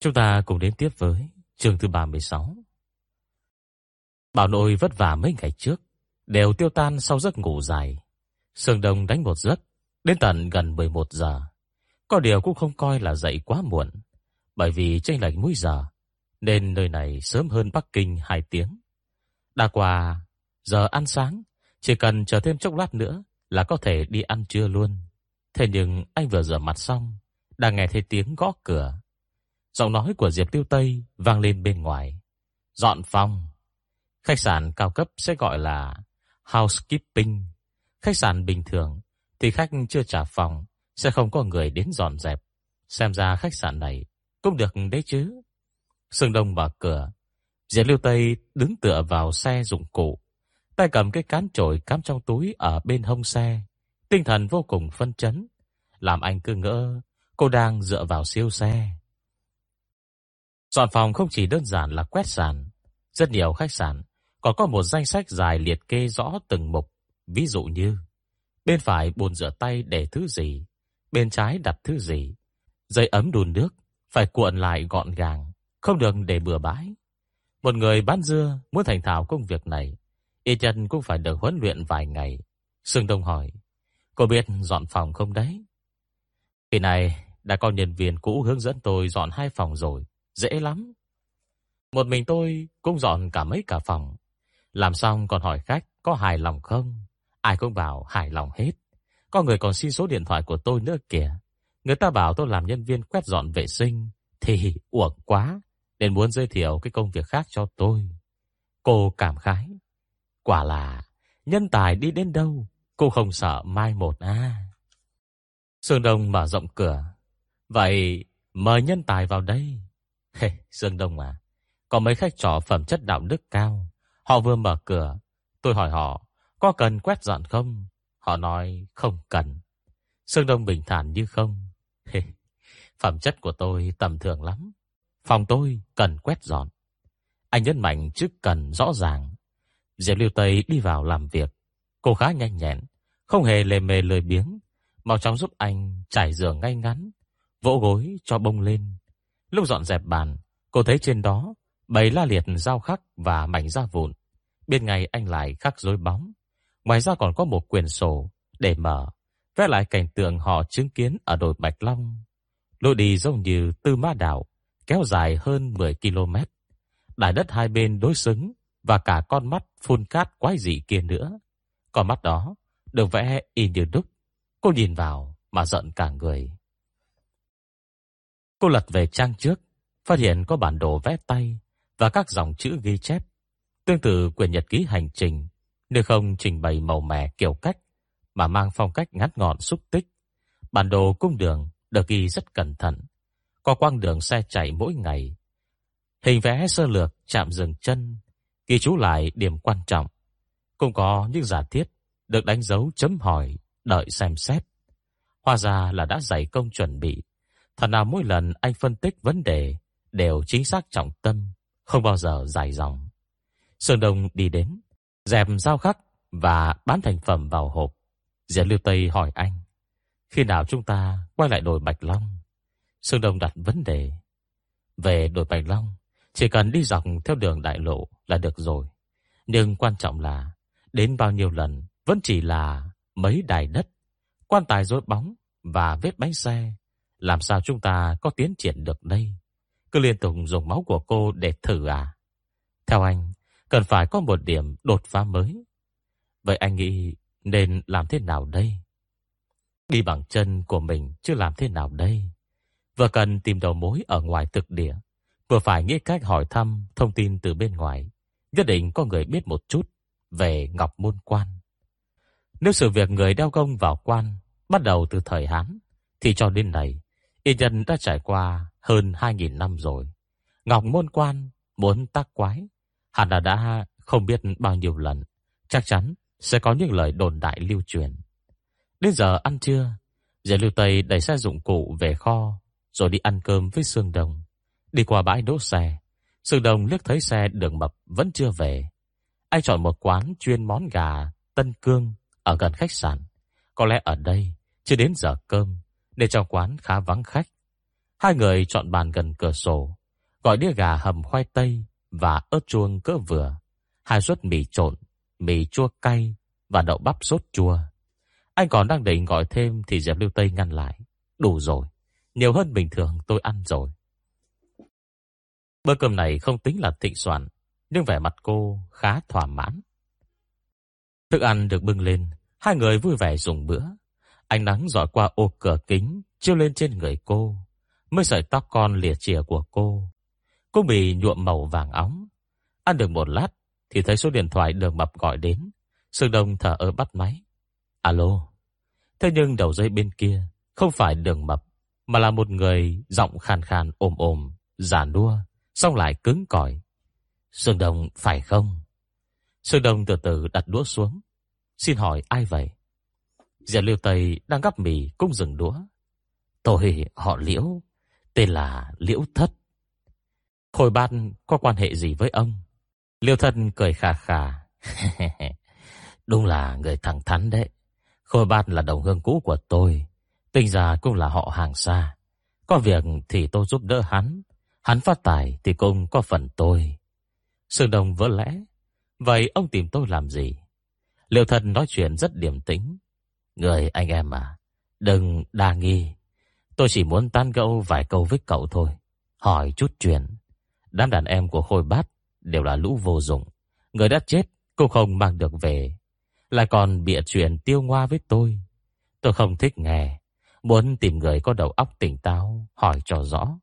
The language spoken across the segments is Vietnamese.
Chúng ta cùng đến tiếp với chương thứ 36. Bảo nội vất vả mấy ngày trước, đều tiêu tan sau giấc ngủ dài. Sương Đông đánh một giấc, đến tận gần 11 giờ. Có điều cũng không coi là dậy quá muộn, bởi vì chênh lệch múi giờ, nên nơi này sớm hơn Bắc Kinh 2 tiếng. Đã qua giờ ăn sáng, chỉ cần chờ thêm chốc lát nữa là có thể đi ăn trưa luôn. Thế nhưng anh vừa rửa mặt xong, đã nghe thấy tiếng gõ cửa. Giọng nói của Diệp Tiêu Tây vang lên bên ngoài. Dọn phòng. Khách sạn cao cấp sẽ gọi là housekeeping. Khách sạn bình thường, thì khách chưa trả phòng, sẽ không có người đến dọn dẹp. Xem ra khách sạn này cũng được đấy chứ. Sương Đông mở cửa. Diệp Lưu Tây đứng tựa vào xe dụng cụ. Tay cầm cái cán chổi cắm trong túi ở bên hông xe. Tinh thần vô cùng phân chấn. Làm anh cứ ngỡ, cô đang dựa vào siêu xe. Dọn phòng không chỉ đơn giản là quét sàn. Rất nhiều khách sạn còn có một danh sách dài liệt kê rõ từng mục. Ví dụ như bên phải bồn rửa tay để thứ gì, bên trái đặt thứ gì. Dây ấm đun nước phải cuộn lại gọn gàng, không được để bừa bãi. Một người bán dưa muốn thành thạo công việc này, y chân cũng phải được huấn luyện vài ngày. Sương Đông hỏi, cô biết dọn phòng không đấy? Kỳ này đã có nhân viên cũ hướng dẫn tôi dọn hai phòng rồi, dễ lắm. Một mình tôi cũng dọn cả mấy cả phòng. Làm xong còn hỏi khách có hài lòng không? Ai cũng bảo hài lòng hết. Có người còn xin số điện thoại của tôi nữa kìa. Người ta bảo tôi làm nhân viên quét dọn vệ sinh thì uổng quá, nên muốn giới thiệu cái công việc khác cho tôi. Cô cảm khái. Quả là nhân tài đi đến đâu, cô không sợ mai một à. Sương Đông mở rộng cửa. Vậy mời nhân tài vào đây. Hey, Dương Đông à, có mấy khách trò phẩm chất đạo đức cao. Họ vừa mở cửa, tôi hỏi họ có cần quét dọn không? Họ nói không cần. Dương Đông bình thản như không. Hey, phẩm chất của tôi tầm thường lắm. Phòng tôi cần quét dọn. Anh nhấn mạnh chứ cần rõ ràng. Diệp Lưu Tây đi vào làm việc. Cô khá nhanh nhẹn, không hề lề mề lười biếng. Mau chóng giúp anh trải giường ngay ngắn, vỗ gối cho bông lên. Lúc dọn dẹp bàn, cô thấy trên đó bày la liệt dao khắc và mảnh da vụn. Bên ngày anh lại khắc rối bóng. Ngoài ra còn có một quyển sổ để mở, vẽ lại cảnh tượng họ chứng kiến ở đồi Bạch Long. Lối đi giống như tư ma đảo, kéo dài hơn 10 km. Đại đất hai bên đối xứng và cả con mắt phun cát quái dị kia nữa. Con mắt đó được vẽ y như đúc. Cô nhìn vào mà giận cả người. Cô lật về trang trước, phát hiện có bản đồ vẽ tay và các dòng chữ ghi chép. Tương tự quyển nhật ký hành trình, nếu không trình bày màu mè kiểu cách, mà mang phong cách ngắn gọn xúc tích. Bản đồ cung đường được ghi rất cẩn thận, có quang đường xe chạy mỗi ngày. Hình vẽ sơ lược chạm dừng chân, ghi chú lại điểm quan trọng. Cũng có những giả thiết được đánh dấu chấm hỏi, đợi xem xét. Hóa ra là đã dày công chuẩn bị. Thật nào mỗi lần anh phân tích vấn đề đều chính xác trọng tâm, không bao giờ dài dòng. Sơn Đông đi đến, dẹp dao khắc và bán thành phẩm vào hộp. Diệp Lưu Tây hỏi anh, khi nào chúng ta quay lại đồi Bạch Long? Sơn Đông đặt vấn đề. Về đồi Bạch Long, chỉ cần đi dọc theo đường đại lộ là được rồi. Nhưng quan trọng là, đến bao nhiêu lần vẫn chỉ là mấy đài đất, quan tài rối bóng và vết bánh xe. Làm sao chúng ta có tiến triển được đây? Cứ liên tục dùng máu của cô để thử à? Theo anh, cần phải có một điểm đột phá mới. Vậy anh nghĩ nên làm thế nào đây? Đi bằng chân của mình chứ làm thế nào đây? Vừa cần tìm đầu mối ở ngoài thực địa, vừa phải nghĩ cách hỏi thăm thông tin từ bên ngoài. Nhất định có người biết một chút về Ngọc Môn Quan. Nếu sự việc người đeo công vào quan bắt đầu từ thời Hán, thì cho đến nay, y nhân đã trải qua hơn 2.000 năm rồi. Ngọc Môn Quan muốn tác quái, hẳn là đã không biết bao nhiêu lần. Chắc chắn sẽ có những lời đồn đại lưu truyền. Đến giờ ăn trưa, Diệp Lưu Tây đẩy xe dụng cụ về kho, rồi đi ăn cơm với Sương Đồng. Đi qua bãi đỗ xe, Sương Đồng liếc thấy xe đường mập vẫn chưa về. Anh chọn một quán chuyên món gà Tân Cương ở gần khách sạn. Có lẽ ở đây chưa đến giờ cơm, để trong quán khá vắng khách. Hai người chọn bàn gần cửa sổ, gọi đĩa gà hầm khoai tây và ớt chuông cỡ vừa, hai suất mì trộn, mì chua cay và đậu bắp sốt chua. Anh còn đang định gọi thêm thì Diệp Lưu Tây ngăn lại. Đủ rồi, nhiều hơn bình thường tôi ăn rồi. Bữa cơm này không tính là thịnh soạn, nhưng vẻ mặt cô khá thỏa mãn. Thức ăn được bưng lên, hai người vui vẻ dùng bữa. Ánh nắng dọi qua ô cửa kính, chiếu lên trên người cô. Mấy sợi tóc con lìa chìa của cô. Cô bị nhuộm màu vàng óng. Ăn được một lát, thì thấy số điện thoại đường mập gọi đến. Sương Đông thở ở bắt máy. Alo. Thế nhưng đầu dây bên kia không phải đường mập, mà là một người giọng khàn khàn ồm ồm, giả nua, xong lại cứng cỏi. Sương Đông phải không? Sương Đông từ từ đặt đũa xuống. Xin hỏi ai vậy? Diệp lưu Tây đang gắp mì cũng dừng đũa. Tôi họ Liễu, tên là Liễu Thất. Khôi ban có quan hệ gì với ông? Liêu Thân cười khà khà. Đúng là người thẳng thắn đấy. Khôi ban là đồng hương cũ của tôi. Tình ra cũng là họ hàng xa. Có việc thì tôi giúp đỡ hắn. Hắn phát tài thì cũng có phần tôi. Sương đồng vỡ lẽ. Vậy ông tìm tôi làm gì? Liệu thân nói chuyện rất điềm tĩnh. Người anh em à, đừng đa nghi. Tôi chỉ muốn tan gẫu vài câu với cậu thôi. Hỏi chút chuyện. Đám đàn em của Khôi Bát đều là lũ vô dụng. Người đã chết cũng không mang được về. Lại còn bịa chuyện tiêu ngoa với tôi. Tôi không thích nghe. Muốn tìm người có đầu óc tỉnh táo hỏi cho rõ.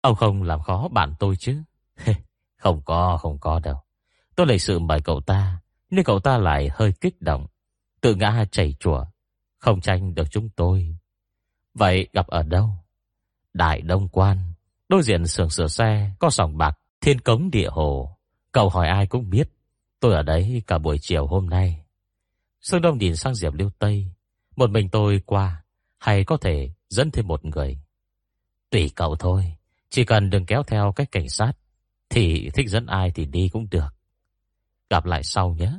Ông không làm khó bạn tôi chứ? không có, không có đâu. Tôi lấy sự mời cậu ta, nhưng cậu ta lại hơi kích động, tự ngã chảy chùa, không tranh được chúng tôi. Vậy gặp ở đâu? Đại Đông Quan, đối diện sườn sửa xe, có sòng bạc, thiên cống địa hồ. Cậu hỏi ai cũng biết, tôi ở đấy cả buổi chiều hôm nay. Sương Đông nhìn sang Diệp Liêu Tây, một mình tôi qua, hay có thể dẫn thêm một người. Tùy cậu thôi, chỉ cần đừng kéo theo cách cảnh sát, thì thích dẫn ai thì đi cũng được. Gặp lại sau nhé.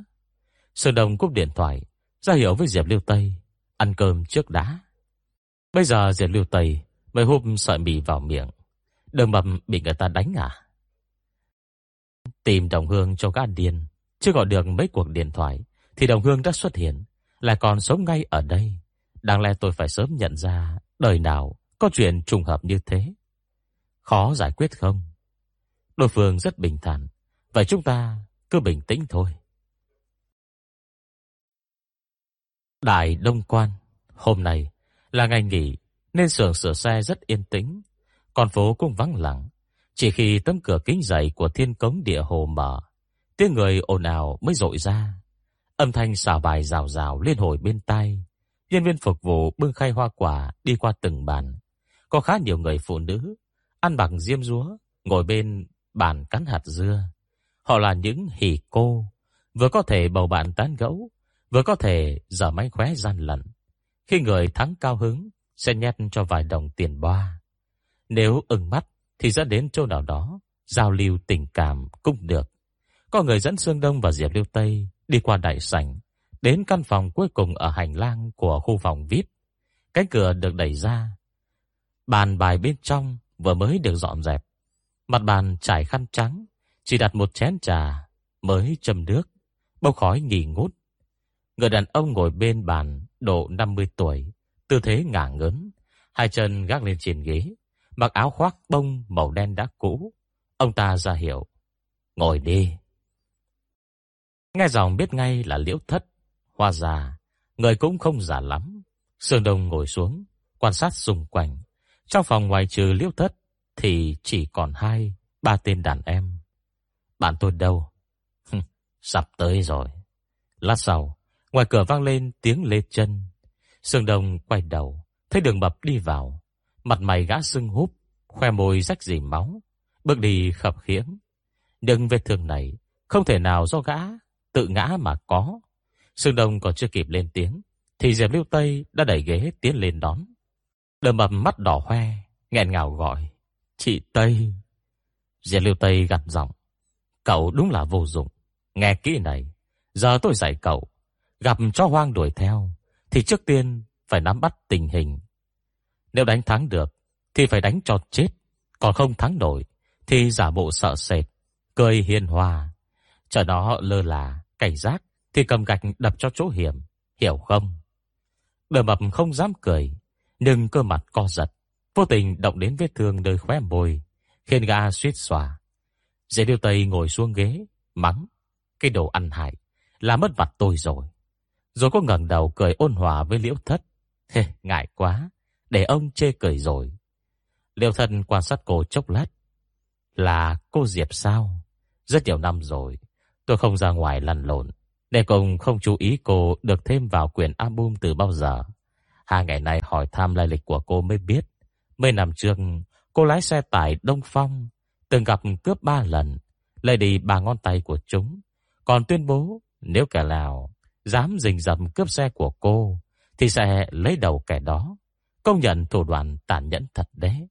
Sơn Đông cúp điện thoại, ra hiểu với Diệp Liêu Tây, ăn cơm trước đã. Bây giờ Diệp Liêu Tây mới húp sợi mì vào miệng. Đường mập bị người ta đánh à? Tìm đồng hương cho gã điên, chưa gọi được mấy cuộc điện thoại, thì đồng hương đã xuất hiện, lại còn sống ngay ở đây. Đáng lẽ tôi phải sớm nhận ra đời nào có chuyện trùng hợp như thế. Khó giải quyết không? Đối phương rất bình thản, vậy chúng ta cứ bình tĩnh thôi. Đại Đông Quan, hôm nay là ngày nghỉ nên xưởng sửa xe rất yên tĩnh, con phố cũng vắng lặng. Chỉ khi tấm cửa kính dày của thiên cống địa hồ mở, tiếng người ồn ào mới rội ra. Âm thanh xào bài rào rào liên hồi bên tai. Nhân viên phục vụ bưng khay hoa quả đi qua từng bàn. Có khá nhiều người phụ nữ, ăn bằng diêm rúa, ngồi bên bàn cắn hạt dưa. Họ là những hỷ cô, vừa có thể bầu bạn tán gẫu, vừa có thể dở máy khóe gian lận. Khi người thắng cao hứng, sẽ nhét cho vài đồng tiền boa. Nếu ưng mắt thì dẫn đến chỗ nào đó, giao lưu tình cảm cũng được. Có người dẫn Sương Đông và Diệp Liêu Tây đi qua đại sảnh, đến căn phòng cuối cùng ở hành lang của khu phòng VIP. Cánh cửa được đẩy ra. Bàn bài bên trong vừa mới được dọn dẹp. Mặt bàn trải khăn trắng, chỉ đặt một chén trà mới châm nước, bầu khói nghỉ ngút. Người đàn ông ngồi bên bàn độ 50 tuổi, tư thế ngả ngớn, hai chân gác lên trên ghế, mặc áo khoác bông màu đen đã cũ. Ông ta ra hiệu, ngồi đi. Nghe giọng biết ngay là liễu thất, hoa già, người cũng không già lắm. Sương Đông ngồi xuống, quan sát xung quanh. Trong phòng ngoài trừ liễu thất, thì chỉ còn hai, ba tên đàn em. Bạn tôi đâu? Sắp tới rồi. Lát sau, ngoài cửa vang lên tiếng lê chân. Sương Đông quay đầu, thấy đường mập đi vào. Mặt mày gã sưng húp, khoe môi rách dì máu, bước đi khập khiễng. Nhưng vết thương này không thể nào do gã tự ngã mà có. Sương Đông còn chưa kịp lên tiếng, thì Diệp Lưu Tây đã đẩy ghế tiến lên đón. Đường mập mắt đỏ hoe, nghẹn ngào gọi. Chị Tây. Diệp Lưu Tây gặt giọng. Cậu đúng là vô dụng. Nghe kỹ này. Giờ tôi dạy cậu. Gặp cho hoang đuổi theo. Thì trước tiên phải nắm bắt tình hình. Nếu đánh thắng được. thì phải đánh cho chết, còn không thắng nổi thì giả bộ sợ sệt, cười hiền hòa. Chờ nó lơ là, cảnh giác thì cầm gạch đập cho chỗ hiểm, hiểu không? Đờ mập không dám cười, nhưng cơ mặt co giật, vô tình động đến vết thương nơi khóe môi, khiến ga suýt xòa. Dễ điêu tây ngồi xuống ghế, mắng, cái đồ ăn hại, là mất mặt tôi rồi. Rồi có ngẩng đầu cười ôn hòa với liễu thất. Hề, ngại quá, để ông chê cười rồi. Liễu thân quan sát cô chốc lát. Là cô Diệp sao? Rất nhiều năm rồi, tôi không ra ngoài lăn lộn. Nên cũng không chú ý cô được thêm vào quyển album từ bao giờ. Hai ngày nay hỏi thăm lai lịch của cô mới biết. Mấy năm trước, cô lái xe tải Đông Phong, từng gặp cướp ba lần, lấy đi ba ngón tay của chúng. Còn tuyên bố nếu kẻ nào dám rình rầm cướp xe của cô, thì sẽ lấy đầu kẻ đó. Công nhận thủ đoạn tàn nhẫn thật đấy.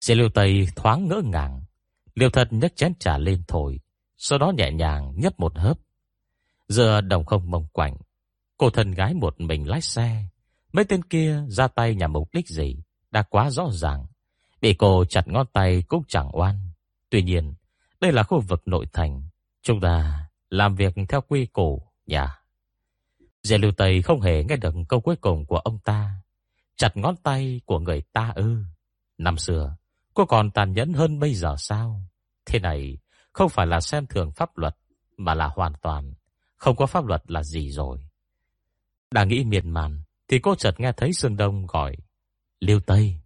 Xe liêu tây thoáng ngỡ ngàng. Liêu thật nhấc chén trà lên thổi, sau đó nhẹ nhàng nhấp một hớp. Giờ đồng không mông quạnh, cô thân gái một mình lái xe. Mấy tên kia ra tay nhằm mục đích gì, đã quá rõ ràng. Bị cô chặt ngón tay cũng chẳng oan. Tuy nhiên, đây là khu vực nội thành. Chúng ta làm việc theo quy củ, nhà. Dè lưu Tây không hề nghe được câu cuối cùng của ông ta. Chặt ngón tay của người ta ư. Năm xưa, cô còn tàn nhẫn hơn bây giờ sao? Thế này không phải là xem thường pháp luật, mà là hoàn toàn không có pháp luật là gì rồi. Đang nghĩ miền màn, thì cô chợt nghe thấy Sương Đông gọi. Liêu Tây.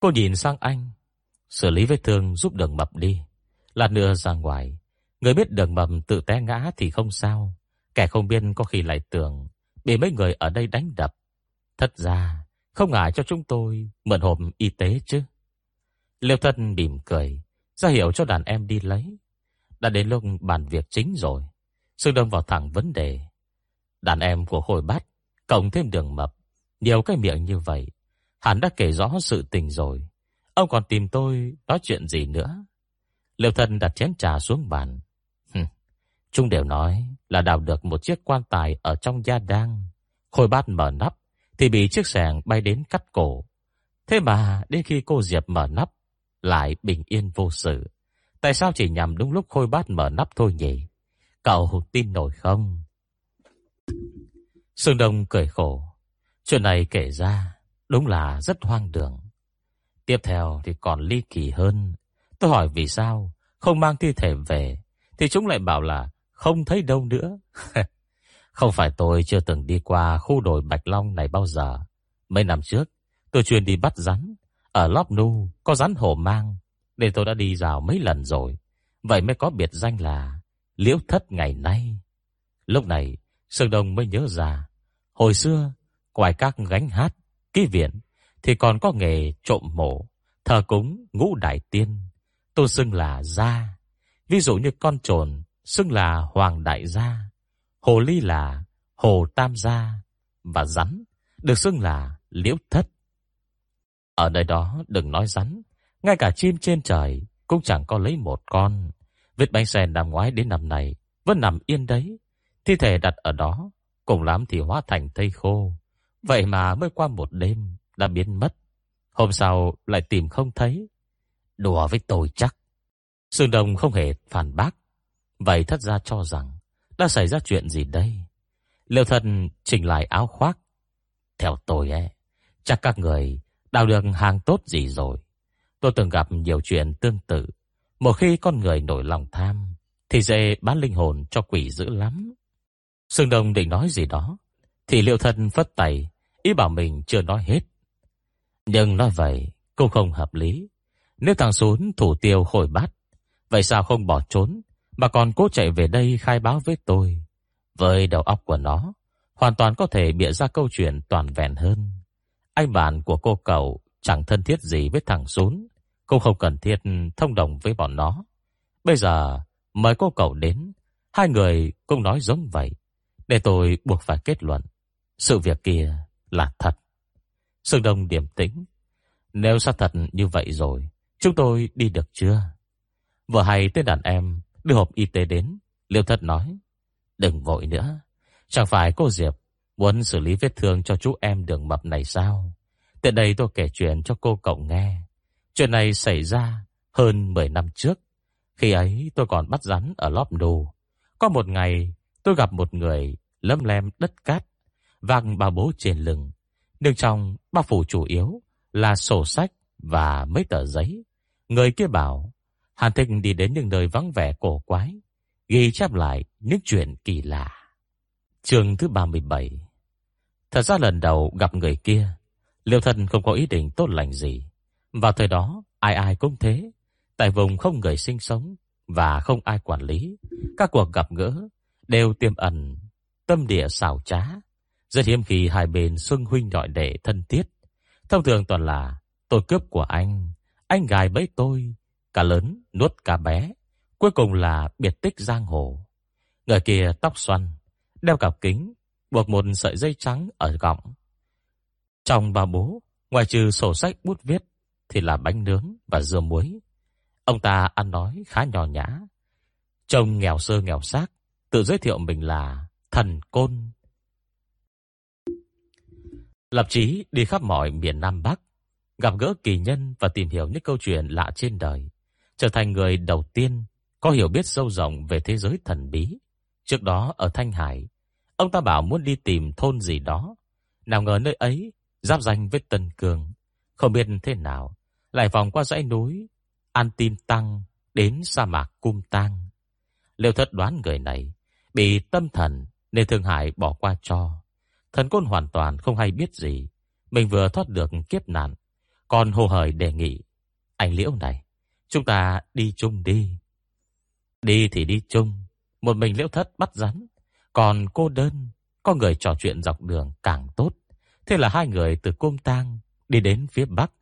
Cô nhìn sang anh. Xử lý vết thương giúp đường mập đi. Lát nữa ra ngoài. Người biết đường mầm tự té ngã thì không sao. Kẻ không biên có khi lại tưởng bị mấy người ở đây đánh đập. Thật ra, không ngại cho chúng tôi mượn hộp y tế chứ. Liêu thân mỉm cười, ra hiệu cho đàn em đi lấy. Đã đến lúc bàn việc chính rồi. Sương đâm vào thẳng vấn đề. Đàn em của hồi bát, cộng thêm đường mập, nhiều cái miệng như vậy. Hắn đã kể rõ sự tình rồi. Ông còn tìm tôi nói chuyện gì nữa? Liêu thân đặt chén trà xuống bàn. Chúng đều nói là đào được một chiếc quan tài ở trong gia đang. Khôi bát mở nắp thì bị chiếc sàng bay đến cắt cổ. Thế mà đến khi cô Diệp mở nắp, lại bình yên vô sự. Tại sao chỉ nhằm đúng lúc khôi bát mở nắp thôi nhỉ? Cậu tin nổi không? Sương Đông cười khổ. Chuyện này kể ra đúng là rất hoang đường. Tiếp theo thì còn ly kỳ hơn. Tôi hỏi vì sao không mang thi thể về thì chúng lại bảo là không thấy đâu nữa. không phải tôi chưa từng đi qua khu đồi Bạch Long này bao giờ. Mấy năm trước, tôi chuyên đi bắt rắn. Ở Lóp Nu có rắn hổ mang, nên tôi đã đi rào mấy lần rồi. Vậy mới có biệt danh là Liễu Thất ngày nay. Lúc này, Sương Đông mới nhớ ra, hồi xưa, ngoài các gánh hát, ký viện, thì còn có nghề trộm mộ, thờ cúng ngũ đại tiên, tôi xưng là gia. Ví dụ như con trồn xưng là Hoàng Đại Gia, Hồ Ly là Hồ Tam Gia, và rắn được xưng là Liễu Thất. Ở nơi đó đừng nói rắn, ngay cả chim trên trời cũng chẳng có lấy một con. Vết bánh xe năm ngoái đến năm này vẫn nằm yên đấy. Thi thể đặt ở đó, cùng lắm thì hóa thành thây khô. Vậy mà mới qua một đêm đã biến mất. Hôm sau lại tìm không thấy. Đùa với tôi chắc. Sương Đông không hề phản bác. Vậy thất ra cho rằng đã xảy ra chuyện gì đây? Liêu thần chỉnh lại áo khoác. Theo tôi ấy, chắc các người đào được hàng tốt gì rồi. Tôi từng gặp nhiều chuyện tương tự. Một khi con người nổi lòng tham, thì dễ bán linh hồn cho quỷ dữ lắm. Sương Đông định nói gì đó, thì liệu thân phất tay, ý bảo mình chưa nói hết. Nhưng nói vậy cũng không hợp lý. Nếu thằng xuống thủ tiêu khổi bát, vậy sao không bỏ trốn mà còn cố chạy về đây khai báo với tôi. Với đầu óc của nó, hoàn toàn có thể bịa ra câu chuyện toàn vẹn hơn. Anh bạn của cô cậu chẳng thân thiết gì với thằng Sún, cũng không cần thiết thông đồng với bọn nó. Bây giờ mời cô cậu đến, hai người cũng nói giống vậy, để tôi buộc phải kết luận. Sự việc kia là thật. Sương Đông điểm tĩnh. Nếu xác thật như vậy rồi, chúng tôi đi được chưa? Vừa hay tên đàn em đưa hộp y tế đến, Liêu Thất nói, đừng vội nữa. Chẳng phải cô Diệp muốn xử lý vết thương cho chú em đường mập này sao? Tiện đây tôi kể chuyện cho cô cậu nghe. Chuyện này xảy ra hơn 10 năm trước. Khi ấy tôi còn bắt rắn ở lóp đồ Có một ngày tôi gặp một người lấm lem đất cát, vang ba bố trên lưng. Nhưng trong ba phủ chủ yếu là sổ sách và mấy tờ giấy. Người kia bảo, Hàn Thịnh đi đến những nơi vắng vẻ cổ quái, ghi chép lại những chuyện kỳ lạ. Chương thứ 37 Thật ra lần đầu gặp người kia, Liêu thân không có ý định tốt lành gì. Vào thời đó, ai ai cũng thế. Tại vùng không người sinh sống và không ai quản lý. Các cuộc gặp gỡ đều tiềm ẩn tâm địa xảo trá. Rất hiếm khi hai bên xuân huynh gọi đệ thân thiết. Thông thường toàn là tôi cướp của anh, anh gài bẫy tôi, cả lớn nuốt cả bé. Cuối cùng là biệt tích giang hồ. Người kia tóc xoăn, đeo cặp kính, buộc một sợi dây trắng ở gọng. Trong ba bố, ngoài trừ sổ sách bút viết thì là bánh nướng và dưa muối. Ông ta ăn nói khá nhỏ nhã. Trông nghèo sơ nghèo xác, tự giới thiệu mình là thần côn. Lập chí đi khắp mọi miền Nam Bắc, gặp gỡ kỳ nhân và tìm hiểu những câu chuyện lạ trên đời, trở thành người đầu tiên có hiểu biết sâu rộng về thế giới thần bí. Trước đó ở Thanh Hải, ông ta bảo muốn đi tìm thôn gì đó, nào ngờ nơi ấy giáp danh với Tân Cường, không biết thế nào, lại vòng qua dãy núi An Tin Tăng đến sa mạc Cung Tăng. Liệu thất đoán người này bị tâm thần nên Thương Hải bỏ qua cho. Thần côn hoàn toàn không hay biết gì, mình vừa thoát được kiếp nạn, còn hồ hởi đề nghị, anh Liễu này, chúng ta đi chung đi. Đi thì đi chung, một mình Liễu thất bắt rắn, còn cô đơn, có người trò chuyện dọc đường càng tốt. Thế là hai người từ Cung Tang đi đến phía bắc,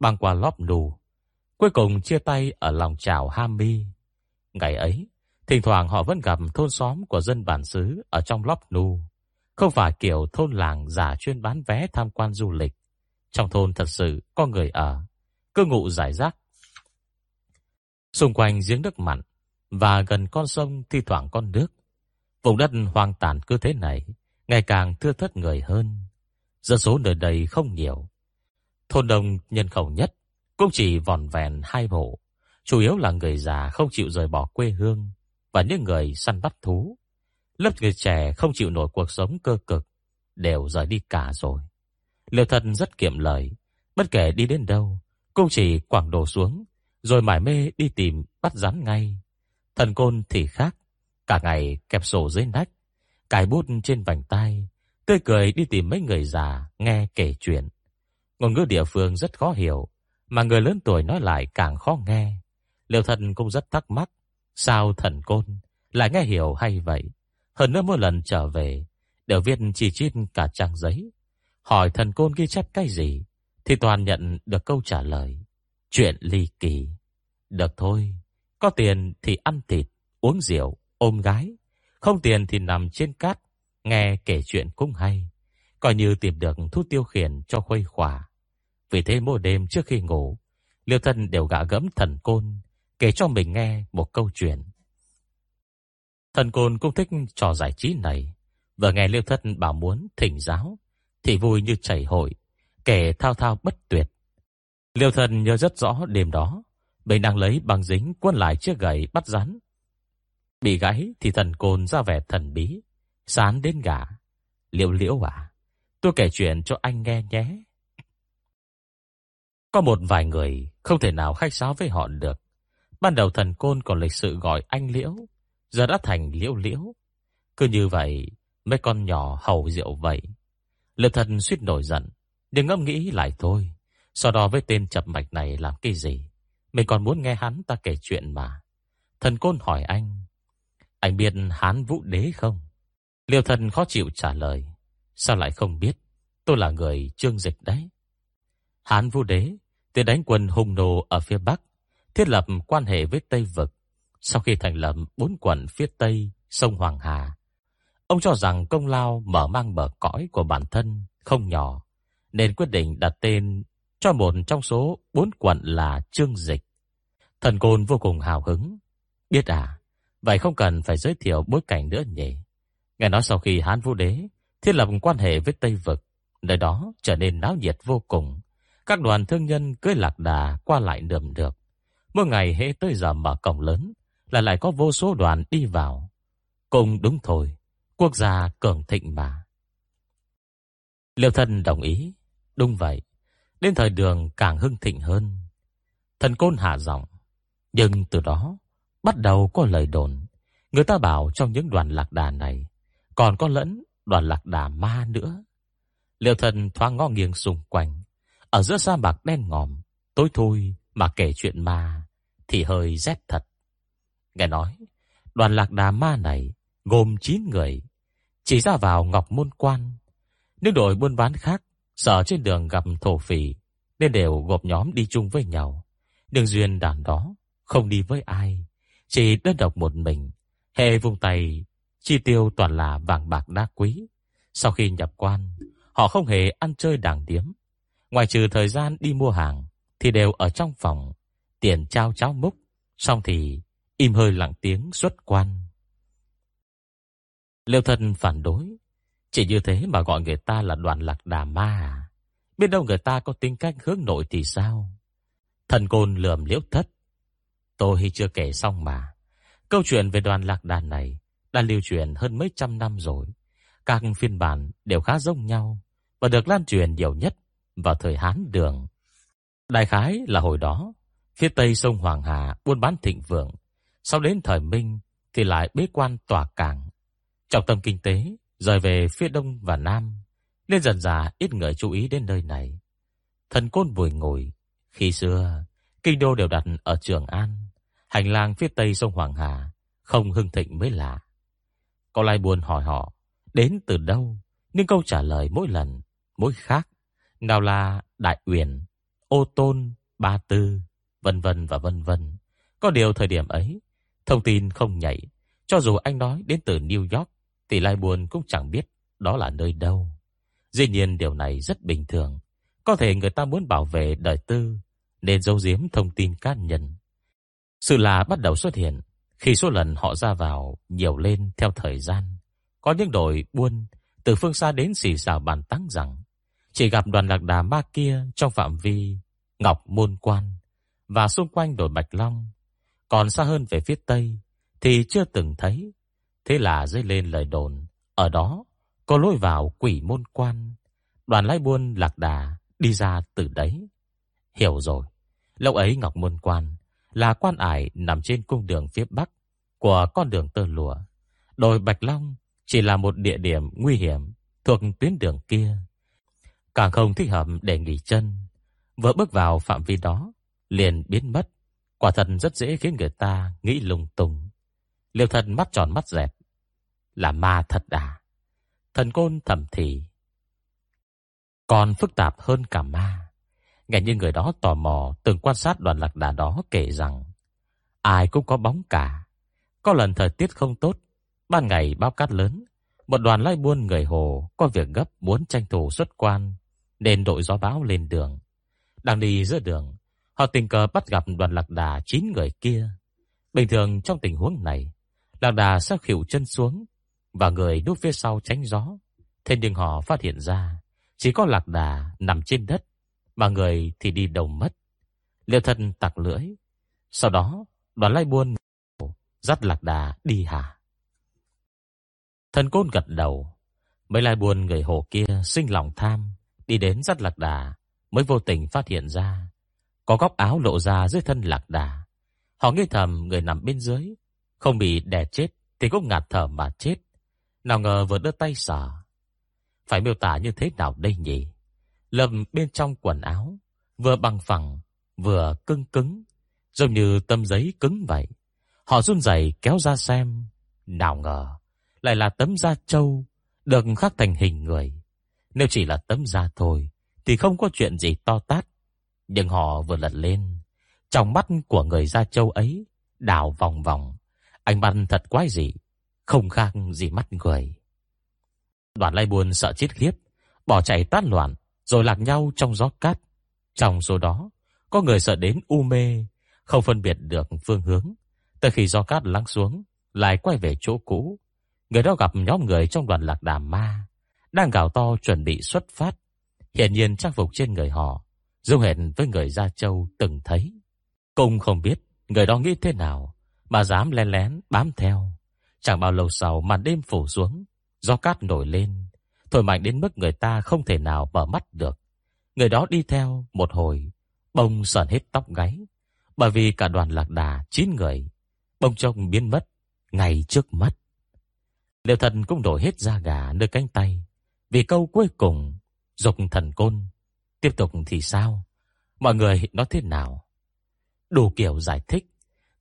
băng qua lóp nù, cuối cùng chia tay ở lòng chào Ham Mi. Ngày ấy, thỉnh thoảng họ vẫn gặp thôn xóm của dân bản xứ ở trong lóp nù, không phải kiểu thôn làng giả chuyên bán vé tham quan du lịch. Trong thôn thật sự có người ở, cư ngụ giải rác. Xung quanh giếng nước mặn và gần con sông thi thoảng con nước. Vùng đất hoang tàn cứ thế này, ngày càng thưa thất người hơn. Dân số nơi đây không nhiều. Thôn đông nhân khẩu nhất cũng chỉ vòn vẹn hai hộ, chủ yếu là người già không chịu rời bỏ quê hương và những người săn bắt thú. Lớp người trẻ không chịu nổi cuộc sống cơ cực đều rời đi cả rồi. Liêu thần rất kiệm lời, bất kể đi đến đâu, cũng chỉ quảng đồ xuống, rồi mải mê đi tìm bắt rắn ngay. Thần côn thì khác, cả ngày kẹp sổ dưới nách, cài bút trên vành tay, tươi cười đi tìm mấy người già nghe kể chuyện. Ngôn ngữ địa phương rất khó hiểu, mà người lớn tuổi nói lại càng khó nghe. Liêu thần cũng rất thắc mắc, sao thần côn lại nghe hiểu hay vậy? Hơn nữa mỗi lần trở về, đều viết chỉ chít cả trang giấy. Hỏi thần côn ghi chép cái gì, thì toàn nhận được câu trả lời. Chuyện ly kỳ. Được thôi, có tiền thì ăn thịt, uống rượu, ôm gái. Không tiền thì nằm trên cát, nghe kể chuyện cũng hay. Coi như tìm được thuốc tiêu khiển cho khuây khỏa. Vì thế mỗi đêm trước khi ngủ, Liêu thân đều gạ gẫm thần côn, kể cho mình nghe một câu chuyện. Thần côn cũng thích trò giải trí này, vừa nghe Liêu thân bảo muốn thỉnh giáo, thì vui như chảy hội, kể thao thao bất tuyệt. Liêu thần nhớ rất rõ đêm đó, mình đang lấy băng dính quân lại chiếc gậy bắt rắn. Bị gãy thì thần côn ra vẻ thần bí, sán đến gà. Liễu liễu à, tôi kể chuyện cho anh nghe nhé. Có một vài người không thể nào khách sáo với họ được. Ban đầu thần côn còn lịch sự gọi anh Liễu, giờ đã thành Liễu Liễu. Cứ như vậy, mấy con nhỏ hầu rượu vậy. Liễu thần suýt nổi giận, nhưng ngẫm nghĩ lại thôi. So đo với tên chập mạch này làm cái gì? Mình còn muốn nghe hắn ta kể chuyện mà. Thần côn hỏi anh, anh biết hán vũ đế không? Liêu thần khó chịu trả lời, sao lại không biết? Tôi là người trương dịch đấy. Hán Vũ Đế tiến đánh quân hung nô ở phía Bắc, thiết lập quan hệ với Tây Vực. Sau khi thành lập bốn quận phía Tây sông Hoàng Hà, ông cho rằng công lao mở mang bờ cõi của bản thân không nhỏ, nên quyết định đặt tên cho một trong số bốn quận là Trương Dịch. Thần Côn vô cùng hào hứng. Biết à, vậy không cần phải giới thiệu bối cảnh nữa nhỉ. Nghe nói sau khi Hán Vũ Đế thiết lập quan hệ với Tây Vực, nơi đó trở nên náo nhiệt vô cùng. Các đoàn thương nhân cưới lạc đà qua lại đườm được. Mỗi ngày hễ tới giờ mở cổng lớn là lại có vô số đoàn đi vào. Cùng đúng thôi, quốc gia cường thịnh mà. Liêu thân đồng ý, đúng vậy. Đến thời đường càng hưng thịnh hơn. Thần côn hạ giọng, nhưng từ đó bắt đầu có lời đồn, người ta bảo trong những đoàn lạc đà này còn có lẫn đoàn lạc đà ma nữa. Liêu thần thoáng ngó nghiêng xung quanh, ở giữa sa mạc đen ngòm, tối thui mà kể chuyện ma thì hơi rét thật. Nghe nói, đoàn lạc đà ma này gồm 9 người, chỉ ra vào Ngọc Môn Quan. Những đội buôn bán khác sợ trên đường gặp thổ phỉ nên đều gộp nhóm đi chung với nhau. Đường duyên đàn đó không đi với ai, chỉ đơn độc một mình, hệ vùng tay chi tiêu toàn là vàng bạc đá quý. Sau khi nhập quan, họ không hề ăn chơi đàng điếm, ngoài trừ thời gian đi mua hàng thì đều ở trong phòng, tiền trao cháo múc, xong thì im hơi lặng tiếng xuất quan. Liêu thân phản đối, chỉ như thế mà gọi người ta là đoàn lạc đà ma à? Biết đâu người ta có tính cách hướng nội thì sao? Thần côn lườm liễu thất. Tôi chưa kể xong mà. Câu chuyện về đoàn lạc đà này đã lưu truyền hơn mấy trăm năm rồi. Các phiên bản đều khá giống nhau và được lan truyền nhiều nhất vào thời Hán Đường. Đại khái là hồi đó, phía tây sông Hoàng Hà buôn bán thịnh vượng, sau đến thời Minh thì lại bế quan tỏa cảng. Trọng tâm kinh tế rời về phía đông và nam, nên dần dà ít người chú ý đến nơi này. Thần côn bùi ngồi, khi xưa, kinh đô đều đặt ở Trường An, hành lang phía tây sông Hoàng Hà, không hưng thịnh mới lạ. Có lai buồn hỏi họ, đến từ đâu, nhưng câu trả lời mỗi lần, mỗi khác. Nào là Đại Uyển, Ô Tôn, Ba Tư, vân vân và vân vân. Có điều thời điểm ấy, thông tin không nhảy. Cho dù anh nói đến từ New York, thì Lai Buồn cũng chẳng biết đó là nơi đâu. Dĩ nhiên điều này rất bình thường. Có thể người ta muốn bảo vệ đời tư, nên giấu giếm thông tin cá nhân. Sự là bắt đầu xuất hiện khi số lần họ ra vào nhiều lên theo thời gian. Có những đội buôn từ phương xa đến xì xào bàn tán rằng chỉ gặp đoàn lạc đà ma kia trong phạm vi Ngọc Môn Quan và xung quanh đồi Bạch Long. Còn xa hơn về phía Tây thì chưa từng thấy. Thế là dây lên lời đồn. Ở đó có lối vào quỷ môn quan. Đoàn lái buôn lạc đà đi ra từ đấy. Hiểu rồi. lâu ấy Ngọc Môn Quan là quan ải nằm trên cung đường phía Bắc của con đường tơ lụa. Đồi Bạch Long chỉ là một địa điểm nguy hiểm thuộc tuyến đường kia. Càng không thích hợp để nghỉ chân. Vừa bước vào phạm vi đó, liền biến mất. Quả thật rất dễ khiến người ta nghĩ lung tung. Liêu thần mắt tròn mắt dẹt. Là ma thật à? Thần côn thầm thì. Còn phức tạp hơn cả ma. Nghe như người đó tò mò từng quan sát đoàn lạc đà đó kể rằng ai cũng có bóng cả. Có lần thời tiết không tốt, ban ngày bao cát lớn, một đoàn lai buôn người hồ có việc gấp muốn tranh thủ xuất quan nên đội gió bão lên đường. Đang đi giữa đường, họ tình cờ bắt gặp đoàn lạc đà chín người kia. Bình thường trong tình huống này, lạc đà sẽ khỉu chân xuống và người núp phía sau tránh gió. Thế nhưng họ phát hiện ra chỉ có lạc đà nằm trên đất mà người thì đi đầu mất. Liêu thân tặc lưỡi. Sau đó, đoàn lai buôn dắt lạc đà đi hả. Thần côn gật đầu. Mấy lai buôn người hồ kia sinh lòng tham, đi đến dắt lạc đà, mới vô tình phát hiện ra. Có góc áo lộ ra dưới thân lạc đà. Họ nghĩ thầm người nằm bên dưới, không bị đè chết thì cũng ngạt thở mà chết. Nào ngờ vừa đưa tay sờ. Phải miêu tả như thế nào đây nhỉ? Lầm bên trong quần áo, vừa bằng phẳng, vừa cứng cứng, giống như tấm giấy cứng vậy. Họ run rẩy kéo ra xem, nào ngờ lại là tấm da trâu được khắc thành hình người. Nếu chỉ là tấm da thôi thì không có chuyện gì to tát, nhưng họ vừa lật lên, trong mắt của người da trâu ấy đảo vòng vòng, ánh mắt thật quái dị, không khác gì mắt người. Đoàn Lai Buồn sợ chết khiếp, bỏ chạy tán loạn, rồi lạc nhau trong gió cát. Trong số đó, có người sợ đến u mê, không phân biệt được phương hướng. Tới khi gió cát lắng xuống, lại quay về chỗ cũ. Người đó gặp nhóm người trong đoàn lạc đà ma, đang gào to chuẩn bị xuất phát Hiển nhiên trang phục trên người họ giống hệt với người Gia Châu từng thấy. Cung không biết người đó nghĩ thế nào mà dám lén lén bám theo. Chẳng bao lâu sau màn đêm phủ xuống, gió cát nổi lên, thổi mạnh đến mức người ta không thể nào mở mắt được. Người đó đi theo một hồi, bông sờn hết tóc gáy, bởi vì cả đoàn lạc đà chín người, bông trông biến mất ngay trước mắt. Liêu thần cũng đổi hết da gà nơi cánh tay, vì câu cuối cùng, dục thần côn. Tiếp tục thì sao? Mọi người nói thế nào? Đủ kiểu giải thích.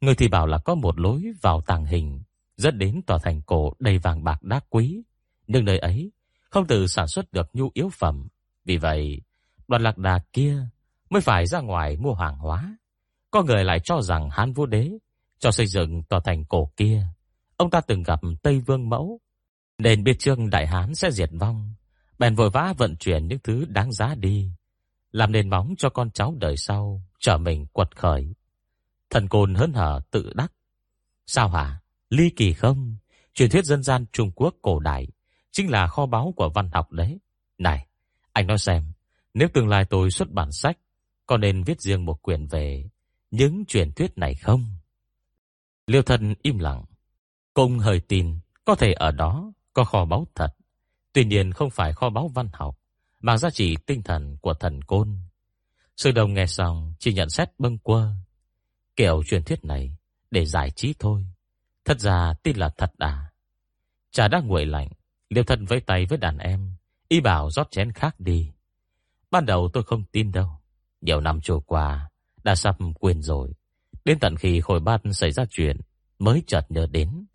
Người thì bảo là có một lối vào tàng hình, dẫn đến tòa thành cổ đầy vàng bạc đá quý. Nhưng nơi ấy không tự sản xuất được nhu yếu phẩm. Vì vậy, đoàn lạc đà kia mới phải ra ngoài mua hàng hóa. Có người lại cho rằng Hán Vũ Đế cho xây dựng tòa thành cổ kia. Ông ta từng gặp Tây Vương Mẫu, nên biết trương Đại Hán sẽ diệt vong. Bèn vội vã vận chuyển những thứ đáng giá đi, làm nền móng cho con cháu đời sau trở mình quật khởi. Thần côn hớn hở tự đắc. Sao hả? Ly kỳ không? Truyền thuyết dân gian Trung Quốc cổ đại chính là kho báu của văn học đấy. Này, anh nói xem, nếu tương lai tôi xuất bản sách, có nên viết riêng một quyển về những truyền thuyết này không? Liêu thần im lặng. Công hơi tin, có thể ở đó có kho báu thật. Tuy nhiên không phải kho báu văn học, mà giá trị tinh thần của thần côn. Sư đồng nghe xong chỉ nhận xét bâng quơ. Kiểu truyền thuyết này để giải trí thôi. Thật ra tin là thật à. Trà đã nguội lạnh, liêu thân với tay với đàn em, y bảo rót chén khác đi. Ban đầu tôi không tin đâu. Nhiều năm trôi qua, đã sắp quên rồi. Đến tận khi khối bát xảy ra chuyện, mới chợt nhớ đến.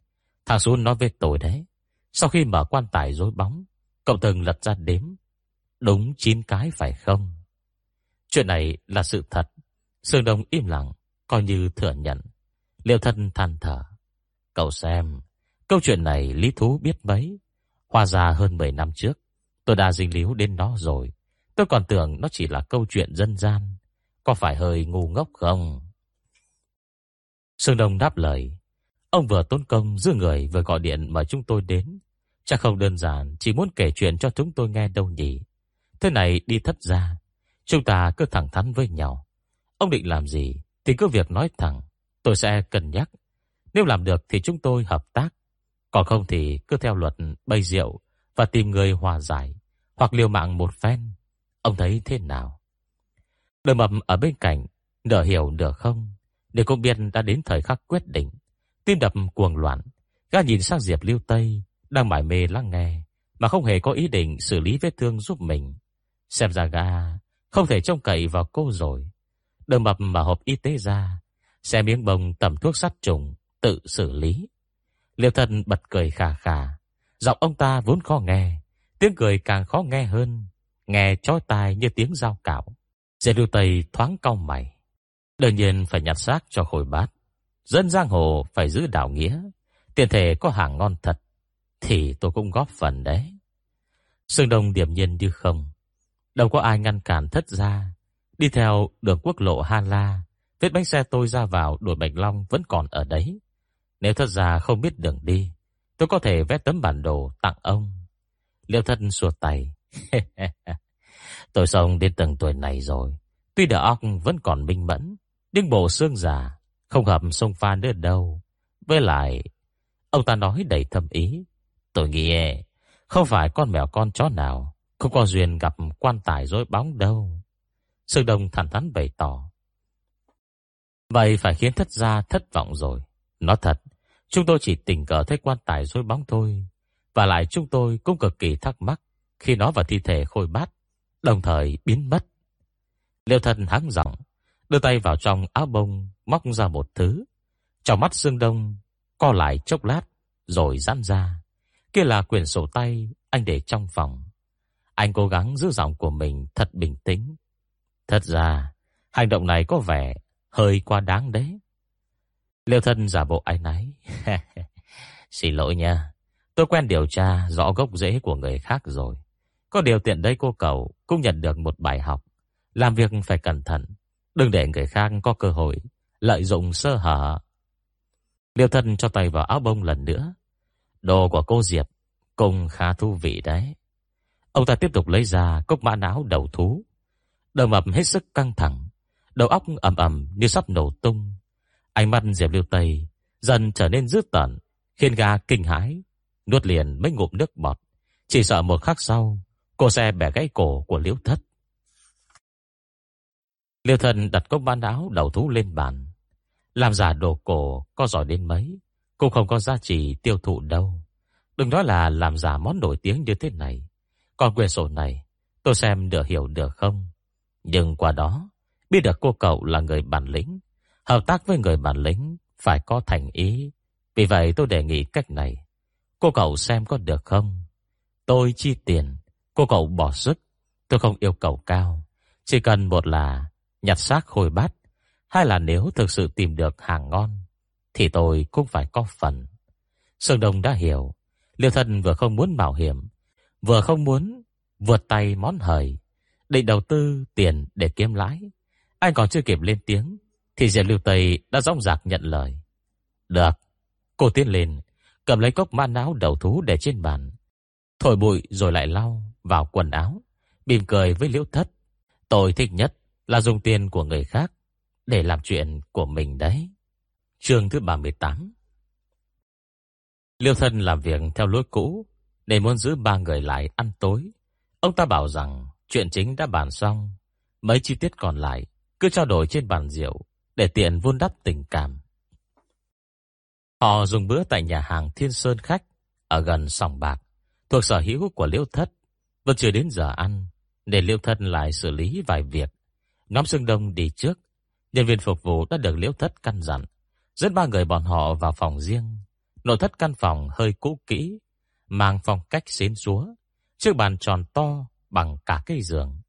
Thằng Xuân nói với tôi đấy. Sau khi mở quan tài rối bóng, cậu từng lật ra đếm. Đúng 9 cái phải không? Chuyện này là sự thật. Sương Đông im lặng, coi như thừa nhận. Liêu thân than thở. Cậu xem, câu chuyện này lý thú biết mấy. Hoa ra hơn 10 năm trước, tôi đã dính líu đến nó rồi. Tôi còn tưởng nó chỉ là câu chuyện dân gian. Có phải hơi ngu ngốc không? Sương Đông đáp lời. Ông vừa tốn công giữ người vừa gọi điện mời chúng tôi đến. Chắc không đơn giản, chỉ muốn kể chuyện cho chúng tôi nghe đâu nhỉ. Thế này đi thất ra, chúng ta cứ thẳng thắn với nhau. Ông định làm gì thì cứ việc nói thẳng, tôi sẽ cân nhắc. Nếu làm được thì chúng tôi hợp tác. Còn không thì cứ theo luật bay rượu và tìm người hòa giải hoặc liều mạng một phen. Ông thấy thế nào? Đời mập ở bên cạnh, nở hiểu nở không. Để cũng biết đã đến thời khắc quyết định. Tim đập cuồng loạn. Gã nhìn sang Diệp Lưu Tây, đang mải mê lắng nghe, mà không hề có ý định xử lý vết thương giúp mình. Xem ra gã không thể trông cậy vào cô rồi. Đưa mập mà hộp y tế ra, xe miếng bông tẩm thuốc sát trùng, tự xử lý. Liêu thân bật cười khà khà. Giọng ông ta vốn khó nghe, tiếng cười càng khó nghe hơn, nghe chói tai như tiếng dao cạo. Dê lưu tây thoáng cau mày. Đương nhiên phải nhặt xác cho khôi bát. Dân giang hồ phải giữ đạo nghĩa. Tiền thể có hàng ngon thật, thì tôi cũng góp phần đấy. Sương Đông điểm nhiên như không. Đâu có ai ngăn cản thất ra. Đi theo đường quốc lộ Han La, vết bánh xe tôi ra vào đuổi Bạch Long vẫn còn ở đấy. Nếu thật ra không biết đường đi, tôi có thể vẽ tấm bản đồ tặng ông. Liêu thân xua tay. tôi sống đến từng tuổi này rồi. Tuy đầu óc vẫn còn minh mẫn, nhưng bộ xương già không hợp sông pha nữa đâu. Với lại, ông ta nói đầy thâm ý. Tôi nghĩ không phải con mèo con chó nào không có duyên gặp quan tài rối bóng đâu. Sương Đông thẳng thắn bày tỏ. Vậy phải khiến thất gia thất vọng rồi. Nói thật, chúng tôi chỉ tình cờ thấy quan tài rối bóng thôi. Và lại chúng tôi cũng cực kỳ thắc mắc khi nó và thi thể khôi bát, đồng thời biến mất. Liêu thần hắng giọng, đưa tay vào trong áo bông, móc ra một thứ. Trong mắt Sương Đông, co lại chốc lát, rồi giãn ra. Kia là quyển sổ tay anh để trong phòng. Anh cố gắng giữ giọng của mình thật bình tĩnh. Thật ra, hành động này có vẻ hơi quá đáng đấy. Liêu thân giả bộ ái náy. Xin lỗi nha. Tôi quen điều tra rõ gốc rễ của người khác rồi. Có điều tiện đây cô cậu cũng nhận được một bài học. Làm việc phải cẩn thận. Đừng để người khác có cơ hội lợi dụng sơ hở. Liêu thân cho tay vào áo bông lần nữa. Đồ của cô Diệp cũng khá thú vị đấy. Ông ta tiếp tục lấy ra cốc mã não đầu thú. Đầu mập hết sức căng thẳng, đầu óc ầm ầm như sắp nổ tung. Ánh mắt Diệp Lưu Tây dần trở nên dữ tợn, khiến gã kinh hãi, nuốt liền mấy ngụm nước bọt, chỉ sợ một khắc sau, cô sẽ bẻ gãy cổ của Liễu Thất. Liêu Thần đặt cốc mã áo đầu thú lên bàn, làm giả đồ cổ có giỏi đến mấy, cũng không có giá trị tiêu thụ đâu. Đừng nói là làm giả món nổi tiếng như thế này. Còn quyển sổ này, tôi xem được hiểu được không? Nhưng qua đó, biết được cô cậu là người bản lĩnh. Hợp tác với người bản lĩnh phải có thành ý. Vì vậy tôi đề nghị cách này. Cô cậu xem có được không? Tôi chi tiền, cô cậu bỏ sức. Tôi không yêu cầu cao. Chỉ cần một là nhặt xác hồi bát. Hai là nếu thực sự tìm được hàng ngon, thì tôi cũng phải có phần. Sơn Đông đã hiểu. Liêu thân vừa không muốn mạo hiểm, vừa không muốn vượt tay món hời, định đầu tư tiền để kiếm lãi. Anh còn chưa kịp lên tiếng, thì Diệp Lưu Tây đã rõng rạc nhận lời. Được, cô tiến lên, cầm lấy cốc man não đầu thú để trên bàn, thổi bụi rồi lại lau vào quần áo, mỉm cười với Liễu Thất. Tôi thích nhất là dùng tiền của người khác để làm chuyện của mình đấy. Chương thứ 38 Liêu thân làm việc theo lối cũ, để muốn giữ ba người lại ăn tối. Ông ta bảo rằng chuyện chính đã bàn xong, mấy chi tiết còn lại cứ trao đổi trên bàn rượu để tiện vun đắp tình cảm. Họ dùng bữa tại nhà hàng Thiên Sơn Khách ở gần sòng bạc, thuộc sở hữu của Liễu Thất. Vẫn chưa đến giờ ăn, để Liễu Thất lại xử lý vài việc. Nhóm Sương Đông đi trước, nhân viên phục vụ đã được Liễu Thất căn dặn, dẫn ba người bọn họ vào phòng riêng. Nội thất căn phòng hơi cũ kỹ, mang phong cách xến xúa, chiếc bàn tròn to bằng cả cây giường.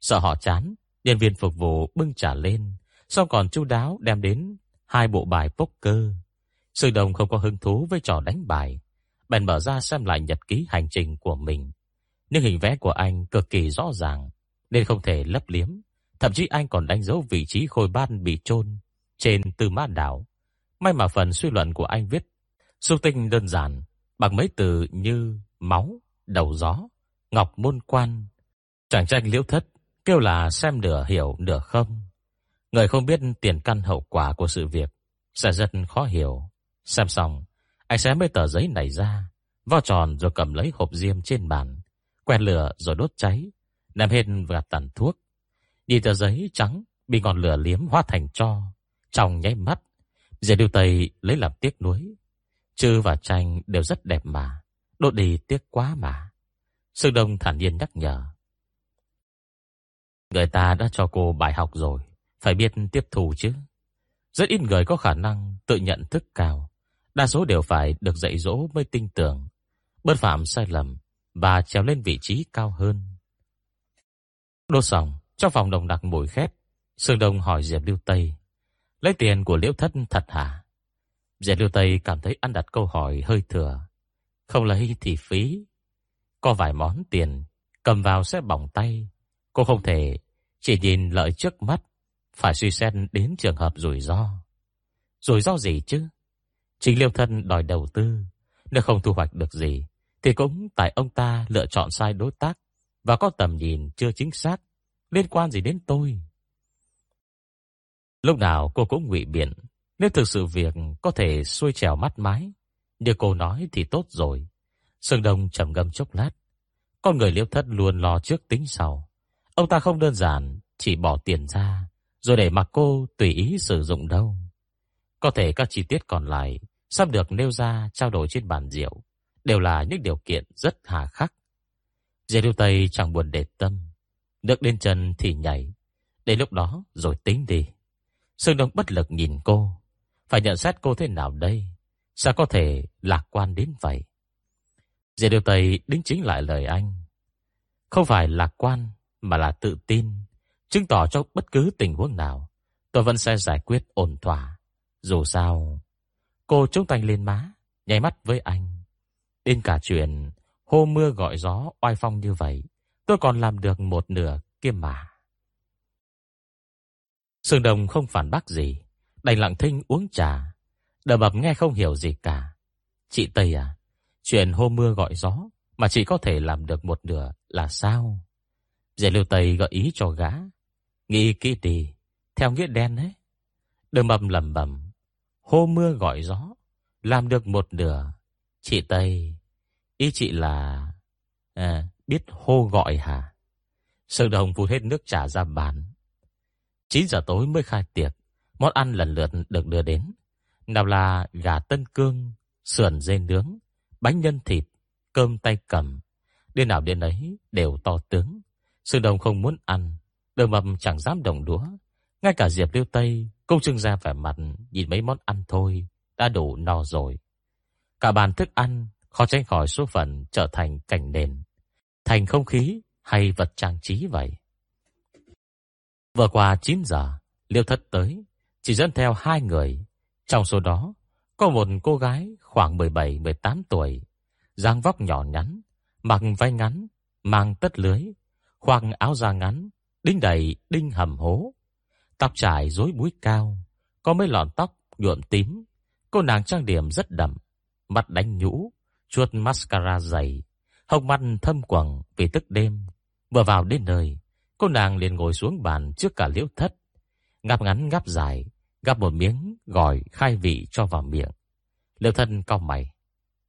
Sợ họ chán, nhân viên phục vụ bưng trà lên, xong còn chu đáo đem đến hai bộ bài poker. Sư đồng không có hứng thú với trò đánh bài, bèn mở ra xem lại nhật ký hành trình của mình. Nhưng hình vẽ của anh cực kỳ rõ ràng, nên không thể lấp liếm. Thậm chí anh còn đánh dấu vị trí khôi ban bị chôn trên tư mã đảo. May mà phần suy luận của anh viết xúc tinh đơn giản, bằng mấy từ như máu, đầu gió, ngọc môn quan. Chàng tranh liễu thất, kêu là xem nửa hiểu nửa không. Người không biết tiền căn hậu quả của sự việc, sẽ rất khó hiểu. Xem xong, anh xé mấy tờ giấy này ra, vo tròn rồi cầm lấy hộp diêm trên bàn, quen lửa rồi đốt cháy, ném hết và tàn thuốc. Nhìn tờ giấy trắng bị ngọn lửa liếm hóa thành cho, trong nháy mắt, Diệp Điêu Tây lấy làm tiếc nuối, Chư và tranh đều rất đẹp mà. Đốt đi tiếc quá mà. Sương Đông thản nhiên nhắc nhở. Người ta đã cho cô bài học rồi. Phải biết tiếp thu chứ. Rất ít người có khả năng tự nhận thức cao. Đa số đều phải được dạy dỗ mới tin tưởng. Bớt phạm sai lầm và trèo lên vị trí cao hơn. Đô sòng, trong phòng đồng đặc mùi khét, Sương Đông hỏi Diệp Lưu Tây. Lấy tiền của Liễu Thất thật hả? Diệp Lưu Tây cảm thấy ăn đặt câu hỏi hơi thừa. Không lấy thì phí. Có vài món tiền, cầm vào sẽ bỏng tay. Cô không thể chỉ nhìn lợi trước mắt, phải suy xét đến trường hợp rủi ro. Rủi ro gì chứ? Chính Liêu Thân đòi đầu tư, nếu không thu hoạch được gì, thì cũng tại ông ta lựa chọn sai đối tác và có tầm nhìn chưa chính xác, liên quan gì đến tôi. Lúc nào cô cũng ngụy biện, nếu thực sự việc có thể xuôi trèo mắt mái, như cô nói thì tốt rồi. Sương Đông trầm ngâm chốc lát. Con người liễu thất luôn lo trước tính sau. Ông ta không đơn giản chỉ bỏ tiền ra, rồi để mặc cô tùy ý sử dụng đâu. Có thể các chi tiết còn lại sắp được nêu ra trao đổi trên bàn rượu, đều là những điều kiện rất hà khắc. Dê Lưu Tây chẳng buồn để tâm, nước đến chân thì nhảy, đến lúc đó rồi tính đi. Sương Đông bất lực nhìn cô, phải nhận xét cô thế nào đây? Sao có thể lạc quan đến vậy? Diệp Điều Tây đính chính lại lời anh. Không phải lạc quan, mà là tự tin. Chứng tỏ cho bất cứ tình huống nào, tôi vẫn sẽ giải quyết ổn thỏa. Dù sao, cô trông tay lên má, nháy mắt với anh. Đến cả chuyện hô mưa gọi gió oai phong như vậy, tôi còn làm được một nửa kia mà. Sương Đồng không phản bác gì, đành lặng thinh uống trà. Đờ bập nghe không hiểu gì cả. Chị Tây à, chuyện hô mưa gọi gió Mà chỉ có thể làm được một nửa là sao? Dễ lưu Tây gợi ý cho gã Nghĩ kỹ đi Theo nghĩa đen ấy. Đừng mầm lầm bầm Hô mưa gọi gió Làm được một nửa Chị Tây. Ý chị là à, Biết hô gọi hả? Sơn Đồng vụt hết nước trà ra bàn. 9 giờ tối mới khai tiệc Món ăn lần lượt được đưa đến. Nào là gà tân cương Sườn dê nướng Bánh nhân thịt, Cơm tay cầm. Đến nào đến ấy đều to tướng. Sư Đồng không muốn ăn Đờ mập chẳng dám đồng đũa. Ngay cả Diệp Liêu Tây cũng trưng ra vẻ mặt Nhìn mấy món ăn thôi, Đã đủ no rồi. Cả bàn thức ăn Khó tránh khỏi số phận trở thành cảnh nền. Thành không khí hay vật trang trí vậy? Vừa qua 9 giờ, Liêu thất tới, Chỉ dẫn theo hai người. Trong số đó có một cô gái khoảng 17-18 tuổi, dáng vóc nhỏ nhắn, Mặc váy ngắn, Mang tất lưới, Khoác áo da ngắn, Đinh đầy đinh hầm hố, Tóc trải rối búi cao, Có mấy lọn tóc nhuộm tím. Cô nàng trang điểm rất đậm Mặt đánh nhũ Chuột mascara dày Hồng mắt thâm quầng vì tức đêm. Vừa vào đến nơi, Cô nàng liền ngồi xuống bàn trước cả liễu thất, ngáp ngắn ngáp dài Gắp một miếng gỏi khai vị cho vào miệng. Liệu thân cau mày.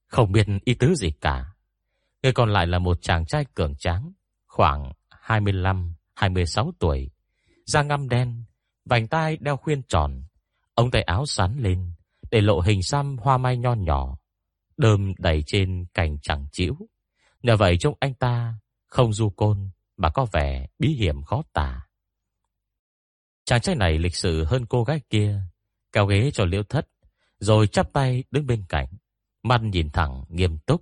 Không biết ý tứ gì cả. Người còn lại là một chàng trai cường tráng, Khoảng 25-26 tuổi, Da ngăm đen, Vành tai đeo khuyên tròn, Ống tay áo sắn lên Để lộ hình xăm hoa mai nho nhỏ, Đơm đầy trên cành chẳng chĩu. Nhờ vậy trông anh ta Không du côn Mà có vẻ bí hiểm khó tả. Chàng trai này lịch sự hơn cô gái kia Cao ghế cho liễu thất, Rồi chắp tay đứng bên cạnh, Mắt nhìn thẳng nghiêm túc.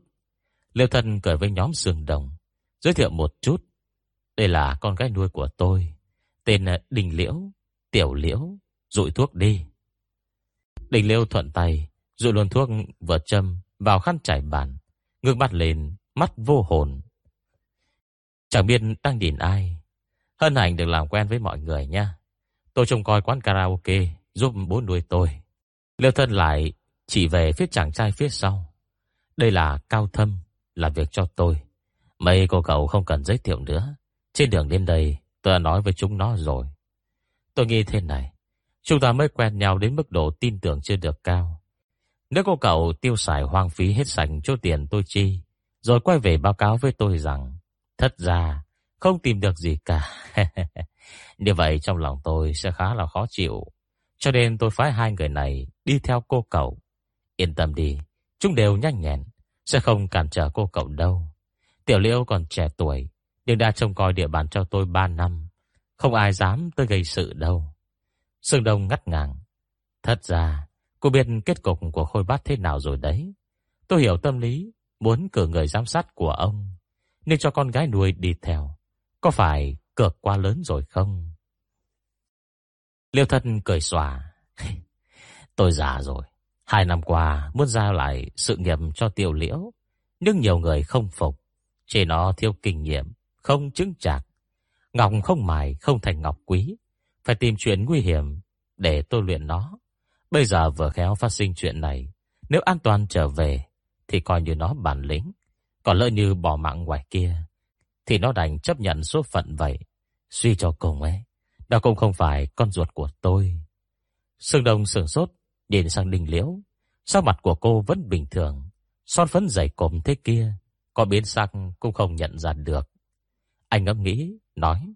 Liễu thân cười với nhóm sườn đồng, Giới thiệu một chút. Đây là con gái nuôi của tôi, Tên ờ, Đình Liễu, Tiểu Liễu, Rụi thuốc đi. Đình Liễu thuận tay, Rụi luôn thuốc vừa châm Vào khăn trải bàn, Ngước mắt lên, Mắt vô hồn. Chẳng biết đang nhìn ai, Hân hạnh được làm quen với mọi người nha. Tôi trông coi quán karaoke, Giúp bố nuôi tôi. Liêu thân lại chỉ về phía chàng trai phía sau. Đây là Cao Thâm Làm việc cho tôi. Mấy cô cậu không cần giới thiệu nữa. Trên đường đến đây, tôi đã nói với chúng nó rồi. Tôi nghĩ thế này, Chúng ta mới quen nhau đến mức độ tin tưởng chưa được cao. Nếu cô cậu tiêu xài hoang phí hết sạch chỗ tiền tôi chi, Rồi quay về báo cáo với tôi rằng, Thật ra, không tìm được gì cả. Như vậy trong lòng tôi sẽ khá là khó chịu. Cho nên tôi phái hai người này Đi theo cô cậu. Yên tâm đi, Chúng đều nhanh nhẹn, Sẽ không cản trở cô cậu đâu. Tiểu liễu còn trẻ tuổi, Nhưng đã trông coi địa bàn cho tôi 3 năm, Không ai dám tới gây sự đâu. Sương Đông ngắt ngàng Thật ra, Cô biết kết cục của Khôi Bát thế nào rồi đấy. Tôi hiểu tâm lý, Muốn cử người giám sát của ông nên cho con gái nuôi đi theo, Có phải cược quá lớn rồi không? Liêu thân cười xòa. Tôi già rồi, Hai năm qua muốn giao lại sự nghiệp cho tiểu liễu, Nhưng nhiều người không phục. Chỉ nó thiếu kinh nghiệm, Không chứng chạc. Ngọc không mài, không thành ngọc quý. Phải tìm chuyện nguy hiểm Để tôi luyện nó. Bây giờ vừa khéo phát sinh chuyện này, Nếu an toàn trở về, Thì coi như nó bản lĩnh. Còn lỡ như bỏ mạng ngoài kia, Thì nó đành chấp nhận số phận vậy. Suy cho cùng ấy đó cũng không phải con ruột của tôi. Sương Đông sửng sốt, Nhìn sang đình liễu. Sao mặt của cô vẫn bình thường, Son phấn dày cộm thế kia, Có biến sắc cũng không nhận ra được. Anh ngẫm nghĩ, Nói,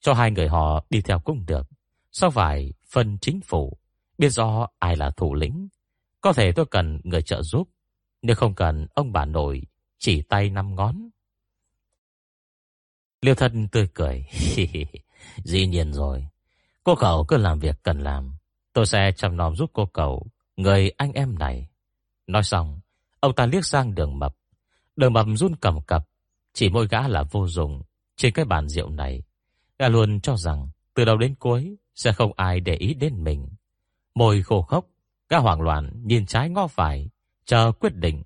Cho hai người họ đi theo cũng được. Sao phải phân chính phủ? Biết do ai là thủ lĩnh. Có thể tôi cần người trợ giúp. Nhưng không cần, ông bà nội chỉ tay năm ngón. Liêu thân tươi cười. Dĩ nhiên rồi. Cô cậu cứ làm việc cần làm. Tôi sẽ chăm nom giúp cô cậu, người anh em này. Nói xong, ông ta liếc sang đường mập. Đường mập run cầm cập. Chỉ mỗi gã là vô dụng trên cái bàn rượu này. Gã luôn cho rằng từ đầu đến cuối sẽ không ai để ý đến mình. Môi khô khốc, gã hoảng loạn nhìn trái ngó phải, chờ quyết định.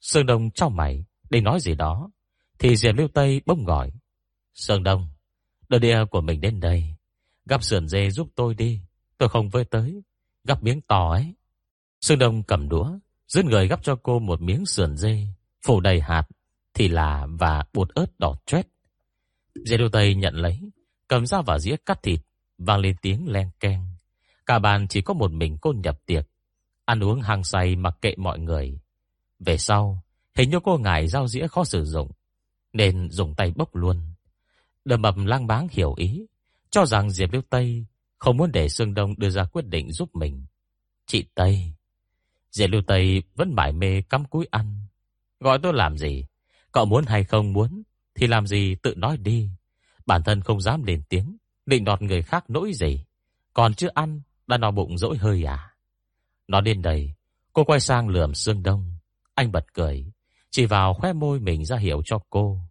Sương Đông trong mày, để nói gì đó, thì Diệp Lưu Tây bỗng gọi. Sương Đông, đưa đĩa của mình đến đây. Gắp sườn dê giúp tôi đi, tôi không với tới. Gắp miếng tỏ ấy. Sương Đông cầm đũa, dứt người gắp cho cô một miếng sườn dê, phủ đầy hạt, thì là và bột ớt đỏ chét. Dê đô Tây nhận lấy, cầm dao và dĩa cắt thịt, vang lên tiếng len keng. Cả bàn chỉ có một mình cô nhập tiệc, ăn uống hàng say mặc kệ mọi người. Về sau, hình như cô ngại dao dĩa khó sử dụng, nên dùng tay bốc luôn. Đầm mập lang báng hiểu ý, cho rằng Diệp Liêu Tây không muốn để Sương Đông đưa ra quyết định giúp mình. Chị Tây. Diệp Liêu Tây vẫn mải mê cắm cúi ăn. Gọi tôi làm gì? Cậu muốn hay không muốn thì làm gì tự nói đi. Bản thân không dám lên tiếng, định đọt người khác nỗi gì. Còn chưa ăn, đã no bụng dỗi hơi à? Nói đến đây, cô quay sang lườm Sương Đông. Anh bật cười, chỉ vào khóe môi mình ra hiệu cho cô.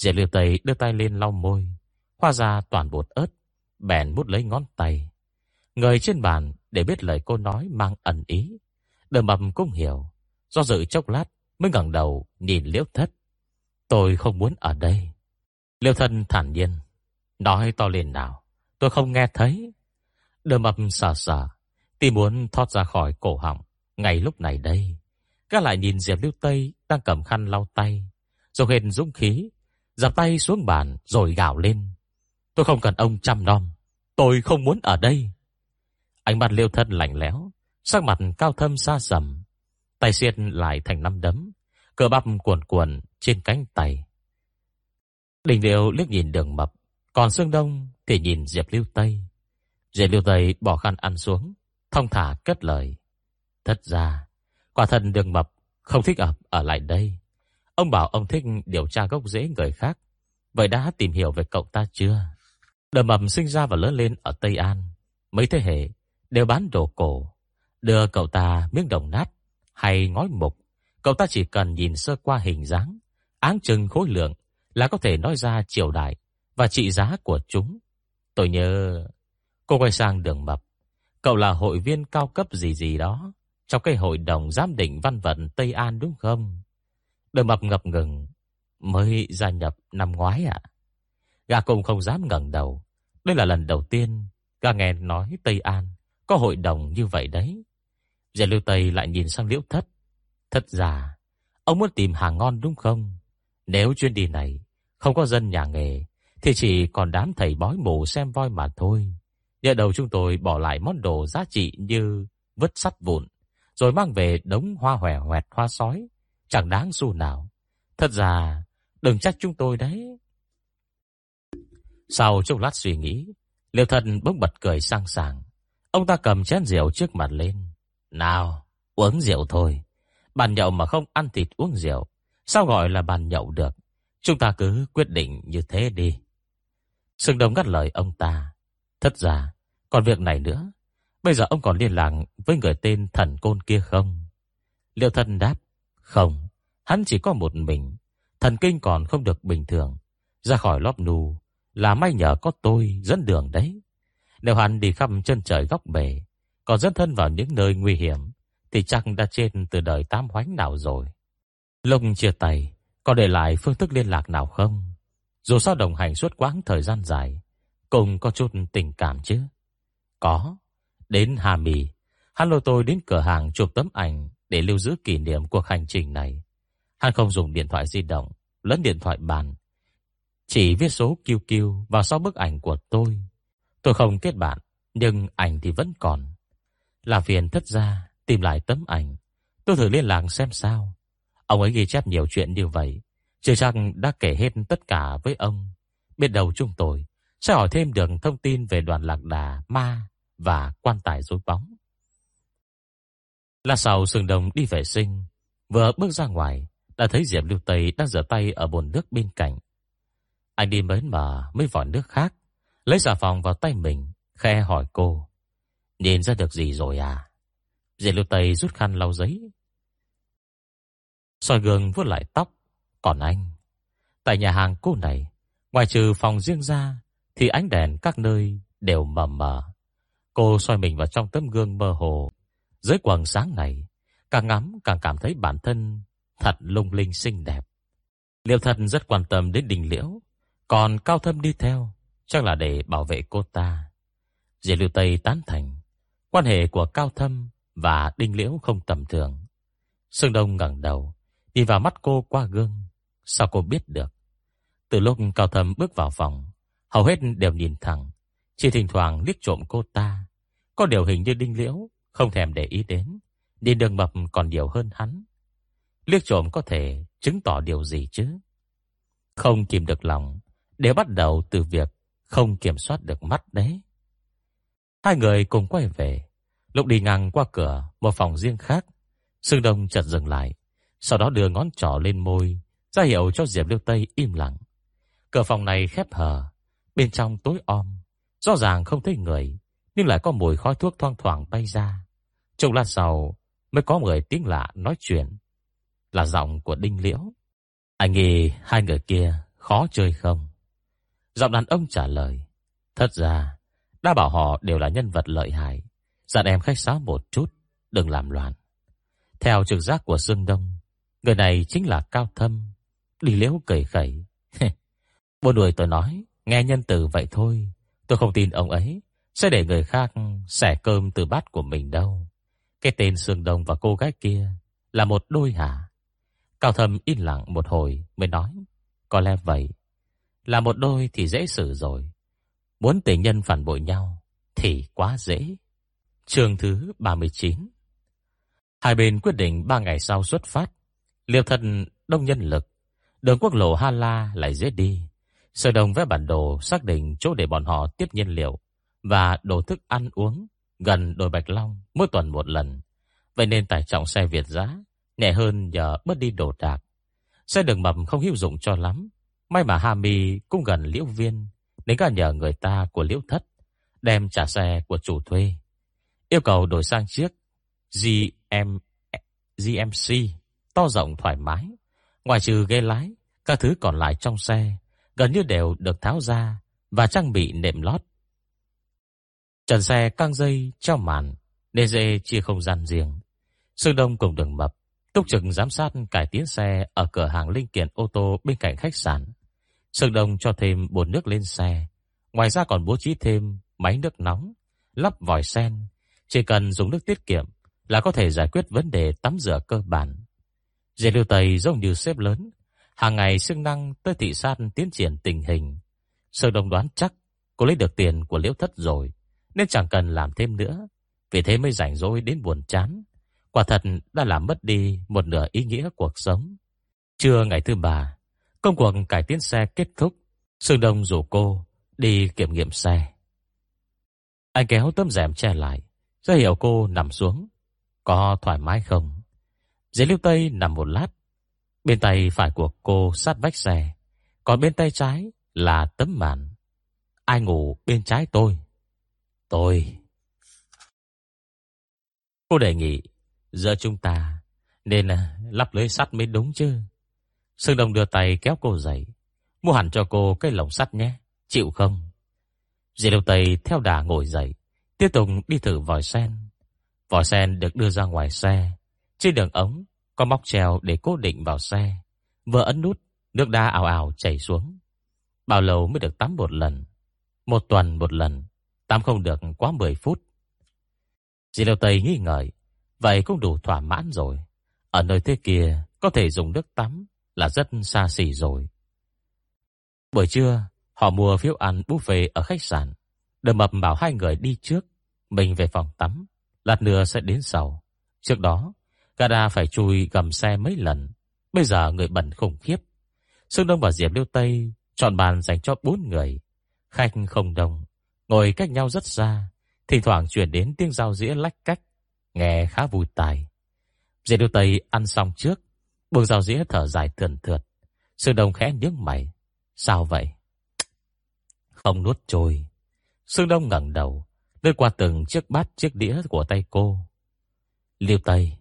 Diệp Liêu Tây đưa tay lên lau môi, hoa ra toàn bột ớt, bèn mút lấy ngón tay. Người trên bàn để biết lời cô nói mang ẩn ý. Đờ mầm cũng hiểu, do dự chốc lát mới ngẩng đầu nhìn Liễu Thất. Tôi không muốn ở đây. Liêu thân thản nhiên, nói to lên nào, tôi không nghe thấy. Đờ mập sờ sờ, tìm muốn thoát ra khỏi cổ họng, ngay lúc này đây. Các lại nhìn Diệp Liêu Tây đang cầm khăn lau tay, rồi hên dũng khí, dập tay xuống bàn rồi gào lên. Tôi không cần ông chăm nom, tôi không muốn ở đây. Ánh mắt Liêu thân lạnh lẽo, sắc mặt cao thâm xa sầm, tay xiết lại thành năm đấm, cơ bắp cuồn cuộn trên cánh tay. Đình Điệu liếc nhìn Đường Mập, còn Sương Đông thì nhìn Diệp Lưu Tây. Diệp Lưu Tây bỏ khăn ăn xuống, thông thả kết lời. Thật ra, quả thân Đường Mập không thích ập ở lại đây. Ông bảo ông thích điều tra gốc rễ người khác. Vậy đã tìm hiểu về cậu ta chưa? Đờ mầm sinh ra và lớn lên ở Tây An. Mấy thế hệ đều bán đồ cổ. Đưa cậu ta miếng đồng nát hay ngói mục. Cậu ta chỉ cần nhìn sơ qua hình dáng, áng chừng khối lượng là có thể nói ra triều đại và trị giá của chúng. Tôi nhớ... Cô quay sang đường mập. Cậu là hội viên cao cấp gì gì đó trong cái hội đồng giám định văn vận Tây An đúng không? Đôi mập ngập ngừng. Mới gia nhập năm ngoái ạ. Gà cũng không dám ngẩng đầu. Đây là lần đầu tiên gà nghe nói Tây An có hội đồng như vậy đấy. Giờ Lưu Tây lại nhìn sang Liễu Thất. Thất giả, ông muốn tìm hàng ngon đúng không? Nếu chuyến đi này không có dân nhà nghề, thì chỉ còn đám thầy bói mù xem voi mà thôi. Nhờ đầu chúng tôi bỏ lại món đồ giá trị như vứt sắt vụn, rồi mang về đống hoa hòe hoẹt hoa sói, chẳng đáng xu nào. Thật ra, đừng trách chúng tôi đấy. Sau chốc lát suy nghĩ, Liêu thần bỗng bật cười sang sảng. Ông ta cầm chén rượu trước mặt lên. Nào, uống rượu thôi. Bàn nhậu mà không ăn thịt uống rượu, sao gọi là bàn nhậu được? Chúng ta cứ quyết định như thế đi. Sương Đông ngắt lời ông ta. Thật ra, còn việc này nữa. Bây giờ ông còn liên lạc với người tên thần côn kia không? Liệu thần đáp. Không, hắn chỉ có một mình. Thần kinh còn không được bình thường. Ra khỏi lóp nù là may nhờ có tôi dẫn đường đấy. Nếu hắn đi khắp chân trời góc bể, còn dẫn thân vào những nơi nguy hiểm, thì chắc đã trên từ đời tam hoánh nào rồi. lông chia tay, có để lại phương thức liên lạc nào không? Dù sao đồng hành suốt quãng thời gian dài, cùng có chút tình cảm chứ. Có. Đến Hà Mì, hắn lôi tôi đến cửa hàng chụp tấm ảnh để lưu giữ kỷ niệm cuộc hành trình này. Hắn không dùng điện thoại di động, lẫn điện thoại bàn. Chỉ viết số QQ vào sau bức ảnh của tôi. Tôi không kết bạn, nhưng ảnh thì vẫn còn. là phiền thất ra, tìm lại tấm ảnh. Tôi thử liên lạc xem sao. Ông ấy ghi chép nhiều chuyện như vậy. Chưa chắc đã kể hết tất cả với ông. Biết đầu chúng tôi sẽ hỏi thêm được thông tin về đoàn lạc đà, ma và quan tài rối bóng. Là sau sừng đồng đi vệ sinh, vừa bước ra ngoài, đã thấy Diệp Lưu Tây đang rửa tay ở bồn nước bên cạnh. Anh đi mến mà mấy vỏ nước khác, lấy xà phòng vào tay mình, khe hỏi cô. Nhìn ra được gì rồi à? Diệp Lưu Tây rút khăn lau giấy. soi gương vuốt lại tóc. Còn anh, tại nhà hàng cô này, ngoài trừ phòng riêng ra, thì ánh đèn các nơi đều mờ mờ. Cô soi mình vào trong tấm gương mơ hồ. Dưới quần sáng này, càng ngắm càng cảm thấy bản thân thật lung linh xinh đẹp. Liêu thật rất quan tâm đến đình liễu, còn cao thâm đi theo, chắc là để bảo vệ cô ta. Diệp Lưu Tây tán thành, quan hệ của cao thâm và đinh liễu không tầm thường. Sương Đông ngẩng đầu, đi vào mắt cô qua gương, Sao cô biết được? Từ lúc Cao Thâm bước vào phòng, hầu hết đều nhìn thẳng, chỉ thỉnh thoảng liếc trộm cô ta. Có điều hình như Đinh Liễu không thèm để ý đến, nhìn đường mập còn nhiều hơn hắn. Liếc trộm có thể chứng tỏ điều gì chứ? Không kìm được lòng, để bắt đầu từ việc không kiểm soát được mắt đấy. Hai người cùng quay về, lúc đi ngang qua cửa một phòng riêng khác, Sương Đông chợt dừng lại, sau đó đưa ngón trỏ lên môi, ra hiệu cho Diệp Liêu Tây im lặng. Cửa phòng này khép hờ, bên trong tối om, rõ ràng không thấy người, nhưng lại có mùi khói thuốc thoang thoảng bay ra. Trong lát sau mới có người tiếng lạ nói chuyện, là giọng của Đinh Liễu. Anh nghĩ hai người kia khó chơi không? Giọng đàn ông trả lời, thật ra đã bảo họ đều là nhân vật lợi hại, dặn em khách sáo một chút, đừng làm loạn. Theo trực giác của Dương Đông, người này chính là Cao Thâm. Đi liễu cười khẩy. Buồn đuổi tôi nói, nghe nhân từ vậy thôi. Tôi không tin ông ấy sẽ để người khác xẻ cơm từ bát của mình đâu. Cái tên Sương Đông và cô gái kia là một đôi hả? Cao Thâm im lặng một hồi mới nói, có lẽ vậy. Là một đôi thì dễ xử rồi. Muốn tình nhân phản bội nhau thì quá dễ. Trường thứ 39 Hai bên quyết định ba ngày sau xuất phát. Liêu thân đông nhân lực. Đường quốc lộ Ha La lại dễ đi. Sở đồng vẽ bản đồ xác định chỗ để bọn họ tiếp nhiên liệu và đồ thức ăn uống gần đồi Bạch Long mỗi tuần một lần. Vậy nên tải trọng xe Việt giá nhẹ hơn nhờ bớt đi đồ đạc. Xe đường mầm không hữu dụng cho lắm. May mà Hà cũng gần liễu viên nên cả nhờ người ta của liễu thất đem trả xe của chủ thuê. Yêu cầu đổi sang chiếc GM, GMC to rộng thoải mái. Ngoài trừ ghế lái, các thứ còn lại trong xe gần như đều được tháo ra và trang bị nệm lót. Trần xe căng dây treo màn, nên dê chia không gian riêng. Sương Đông cùng đường mập, túc trực giám sát cải tiến xe ở cửa hàng linh kiện ô tô bên cạnh khách sạn. Sương Đông cho thêm bồn nước lên xe, ngoài ra còn bố trí thêm máy nước nóng, lắp vòi sen, chỉ cần dùng nước tiết kiệm là có thể giải quyết vấn đề tắm rửa cơ bản. Dê lưu Tây giống như xếp lớn, hàng ngày xưng năng tới thị sát tiến triển tình hình. sương đông đoán chắc cô lấy được tiền của liễu thất rồi, nên chẳng cần làm thêm nữa. Vì thế mới rảnh rỗi đến buồn chán. Quả thật đã làm mất đi một nửa ý nghĩa cuộc sống. Trưa ngày thứ ba, công cuộc cải tiến xe kết thúc. Sương Đông rủ cô đi kiểm nghiệm xe. Anh kéo tấm rèm che lại, ra hiệu cô nằm xuống. Có thoải mái không? Dưới lưu tây nằm một lát. Bên tay phải của cô sát vách xe. Còn bên tay trái là tấm màn. Ai ngủ bên trái tôi? Tôi. Cô đề nghị giờ chúng ta nên à, lắp lưới sắt mới đúng chứ. Sương Đông đưa tay kéo cô dậy. Mua hẳn cho cô cái lồng sắt nhé. Chịu không? Dì Đông Tây theo đà ngồi dậy. Tiếp tục đi thử vòi sen. vòi sen được đưa ra ngoài xe. Trên đường ống có móc treo để cố định vào xe. Vừa ấn nút, nước đá ảo ảo chảy xuống. Bao lâu mới được tắm một lần? Một tuần một lần, tắm không được quá 10 phút. Dì Lêu Tây nghi ngợi, vậy cũng đủ thỏa mãn rồi. Ở nơi thế kia, có thể dùng nước tắm là rất xa xỉ rồi. Buổi trưa, họ mua phiếu ăn buffet ở khách sạn. Đờ mập bảo hai người đi trước, mình về phòng tắm. Lát nữa sẽ đến sau. Trước đó, Gara phải chui gầm xe mấy lần. Bây giờ người bẩn khủng khiếp. Sương Đông và Diệp Liêu Tây chọn bàn dành cho bốn người. Khách không đông, ngồi cách nhau rất xa. Thỉnh thoảng chuyển đến tiếng giao dĩa lách cách. Nghe khá vui tai. Diệp Liêu Tây ăn xong trước. Buông giao dĩa thở dài thườn thượt. Sư Đông khẽ nhướng mày. Sao vậy? Không nuốt trôi. Sương Đông ngẩng đầu, lướt qua từng chiếc bát chiếc đĩa của tay cô. Liêu Tây,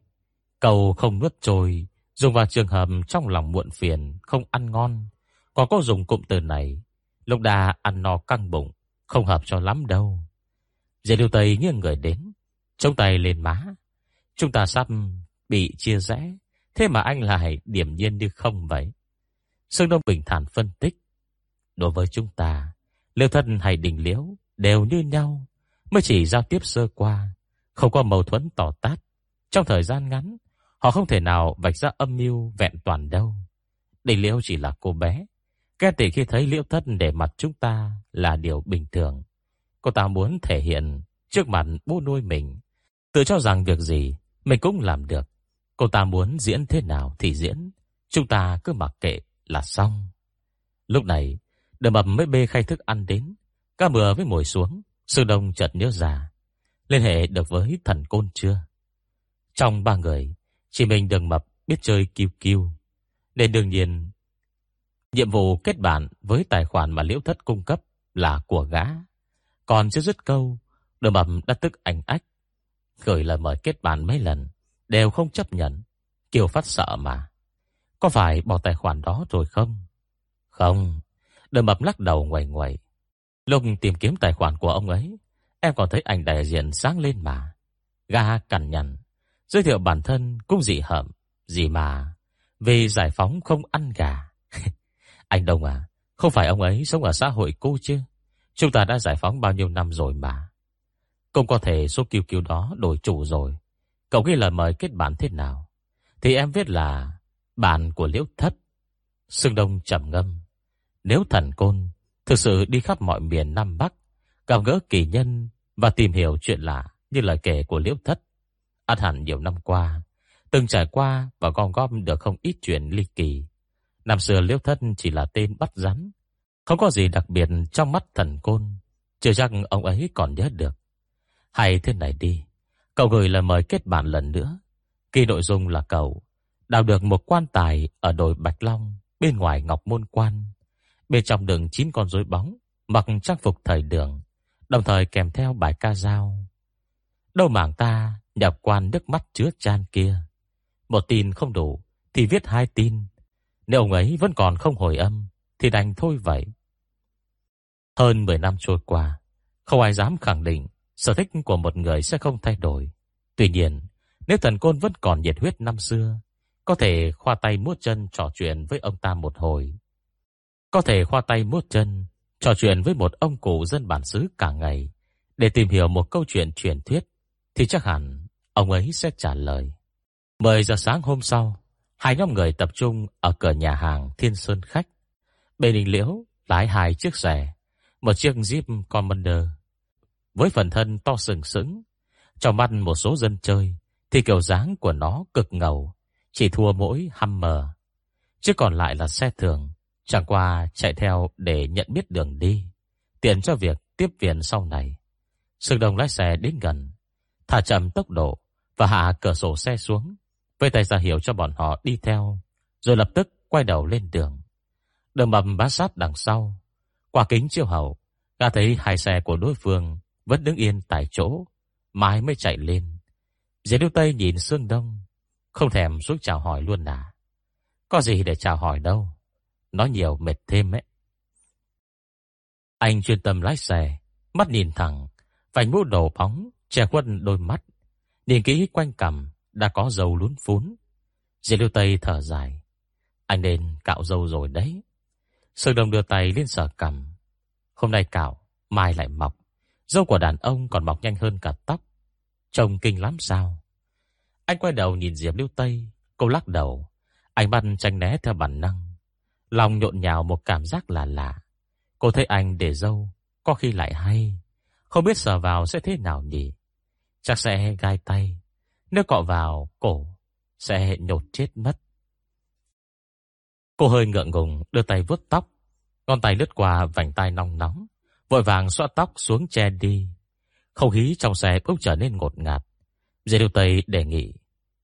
cầu không nuốt trôi, dùng vào trường hợp trong lòng muộn phiền, không ăn ngon. có có dùng cụm từ này, lúc đà ăn no căng bụng, không hợp cho lắm đâu. Diệp Lưu Tây nghiêng người đến, chống tay lên má. Chúng ta sắp bị chia rẽ, thế mà anh lại điểm nhiên như không vậy. Sương Đông bình thản phân tích. Đối với chúng ta, liêu thân hay đình liễu đều như nhau mới chỉ giao tiếp sơ qua, không có mâu thuẫn tỏ tát. Trong thời gian ngắn, họ không thể nào vạch ra âm mưu vẹn toàn đâu. Đình Liễu chỉ là cô bé. Ghét tỷ khi thấy Liễu Thất để mặt chúng ta là điều bình thường. Cô ta muốn thể hiện trước mặt bố nuôi mình. Tự cho rằng việc gì mình cũng làm được. Cô ta muốn diễn thế nào thì diễn. Chúng ta cứ mặc kệ là xong. Lúc này, đờ mập mới bê khay thức ăn đến. Cá bừa với ngồi xuống. Sư Đông chợt nhớ ra. Liên hệ được với thần côn chưa? Trong ba người, chỉ mình đường mập biết chơi kiêu kiêu. Nên đương nhiên, nhiệm vụ kết bạn với tài khoản mà liễu thất cung cấp là của gã. Còn chưa dứt câu, đường mầm đã tức ảnh ách. Gửi lời mời kết bạn mấy lần, đều không chấp nhận. Kiều phát sợ mà. Có phải bỏ tài khoản đó rồi không? Không. Đường mập lắc đầu ngoài ngoài. Lúc tìm kiếm tài khoản của ông ấy, em còn thấy ảnh đại diện sáng lên mà. Gã cằn nhằn, giới thiệu bản thân cũng dị hợm, gì mà vì giải phóng không ăn gà. anh Đông à, không phải ông ấy sống ở xã hội cũ chứ? Chúng ta đã giải phóng bao nhiêu năm rồi mà. Cũng có thể số kiêu kiêu đó đổi chủ rồi. Cậu ghi lời mời kết bản thế nào? Thì em viết là bản của Liễu Thất. Sương Đông trầm ngâm. Nếu thần côn thực sự đi khắp mọi miền Nam Bắc, gặp gỡ kỳ nhân và tìm hiểu chuyện lạ như lời kể của Liễu Thất, ăn hẳn nhiều năm qua, từng trải qua và gom góp được không ít chuyện ly kỳ. Năm xưa Liễu Thất chỉ là tên bắt rắn, không có gì đặc biệt trong mắt thần côn, chưa chắc ông ấy còn nhớ được. Hay thế này đi, cậu gửi lời mời kết bạn lần nữa. Kỳ nội dung là cậu đào được một quan tài ở đồi Bạch Long bên ngoài Ngọc Môn Quan. Bên trong đựng chín con rối bóng, mặc trang phục thời đường, đồng thời kèm theo bài ca dao. Đâu mảng ta nhập quan nước mắt chứa chan kia. Một tin không đủ thì viết hai tin. Nếu ông ấy vẫn còn không hồi âm thì đành thôi vậy. Hơn 10 năm trôi qua, không ai dám khẳng định sở thích của một người sẽ không thay đổi. Tuy nhiên, nếu thần côn vẫn còn nhiệt huyết năm xưa, có thể khoa tay muốt chân trò chuyện với ông ta một hồi. Có thể khoa tay muốt chân trò chuyện với một ông cụ dân bản xứ cả ngày để tìm hiểu một câu chuyện truyền thuyết thì chắc hẳn ông ấy sẽ trả lời. 10 giờ sáng hôm sau, hai nhóm người tập trung ở cửa nhà hàng Thiên Sơn Khách. Bề Đình Liễu lái hai chiếc xe, một chiếc Jeep Commander với phần thân to sừng sững. Trong mắt một số dân chơi thì kiểu dáng của nó cực ngầu, chỉ thua mỗi Hummer. Chứ còn lại là xe thường, chẳng qua chạy theo để nhận biết đường đi, tiện cho việc tiếp viện sau này. Sương đồng lái xe đến gần, thả chậm tốc độ và hạ cửa sổ xe xuống, với tay ra hiểu cho bọn họ đi theo, rồi lập tức quay đầu lên đường. Đường mầm bá sát đằng sau, qua kính chiếu hậu, gã thấy hai xe của đối phương vẫn đứng yên tại chỗ, mãi mới chạy lên. Dễ Điêu Tây nhìn Sương Đông, không thèm xuống chào hỏi luôn à. Có gì để chào hỏi đâu, nói nhiều mệt thêm ấy. Anh chuyên tâm lái xe, mắt nhìn thẳng, vành mũ đầu bóng, che khuất đôi mắt. Nhìn kỹ quanh cầm đã có dầu lún phún. diệp Lưu Tây thở dài. Anh nên cạo dâu rồi đấy. Sương Đông đưa tay lên sở cầm Hôm nay cạo, mai lại mọc. Dâu của đàn ông còn mọc nhanh hơn cả tóc. Trông kinh lắm sao? Anh quay đầu nhìn Diệp Lưu Tây, cô lắc đầu. Anh bắt tranh né theo bản năng. Lòng nhộn nhào một cảm giác lạ lạ. Cô thấy anh để dâu, có khi lại hay. Không biết sờ vào sẽ thế nào nhỉ? Chắc sẽ gai tay. Nếu cọ vào cổ, sẽ nhột chết mất. Cô hơi ngượng ngùng đưa tay vuốt tóc. Ngón tay lướt qua vành tai nóng nóng. Vội vàng xóa tóc xuống che đi. Không khí trong xe bỗng trở nên ngột ngạt. Dê Điêu Tây đề nghị.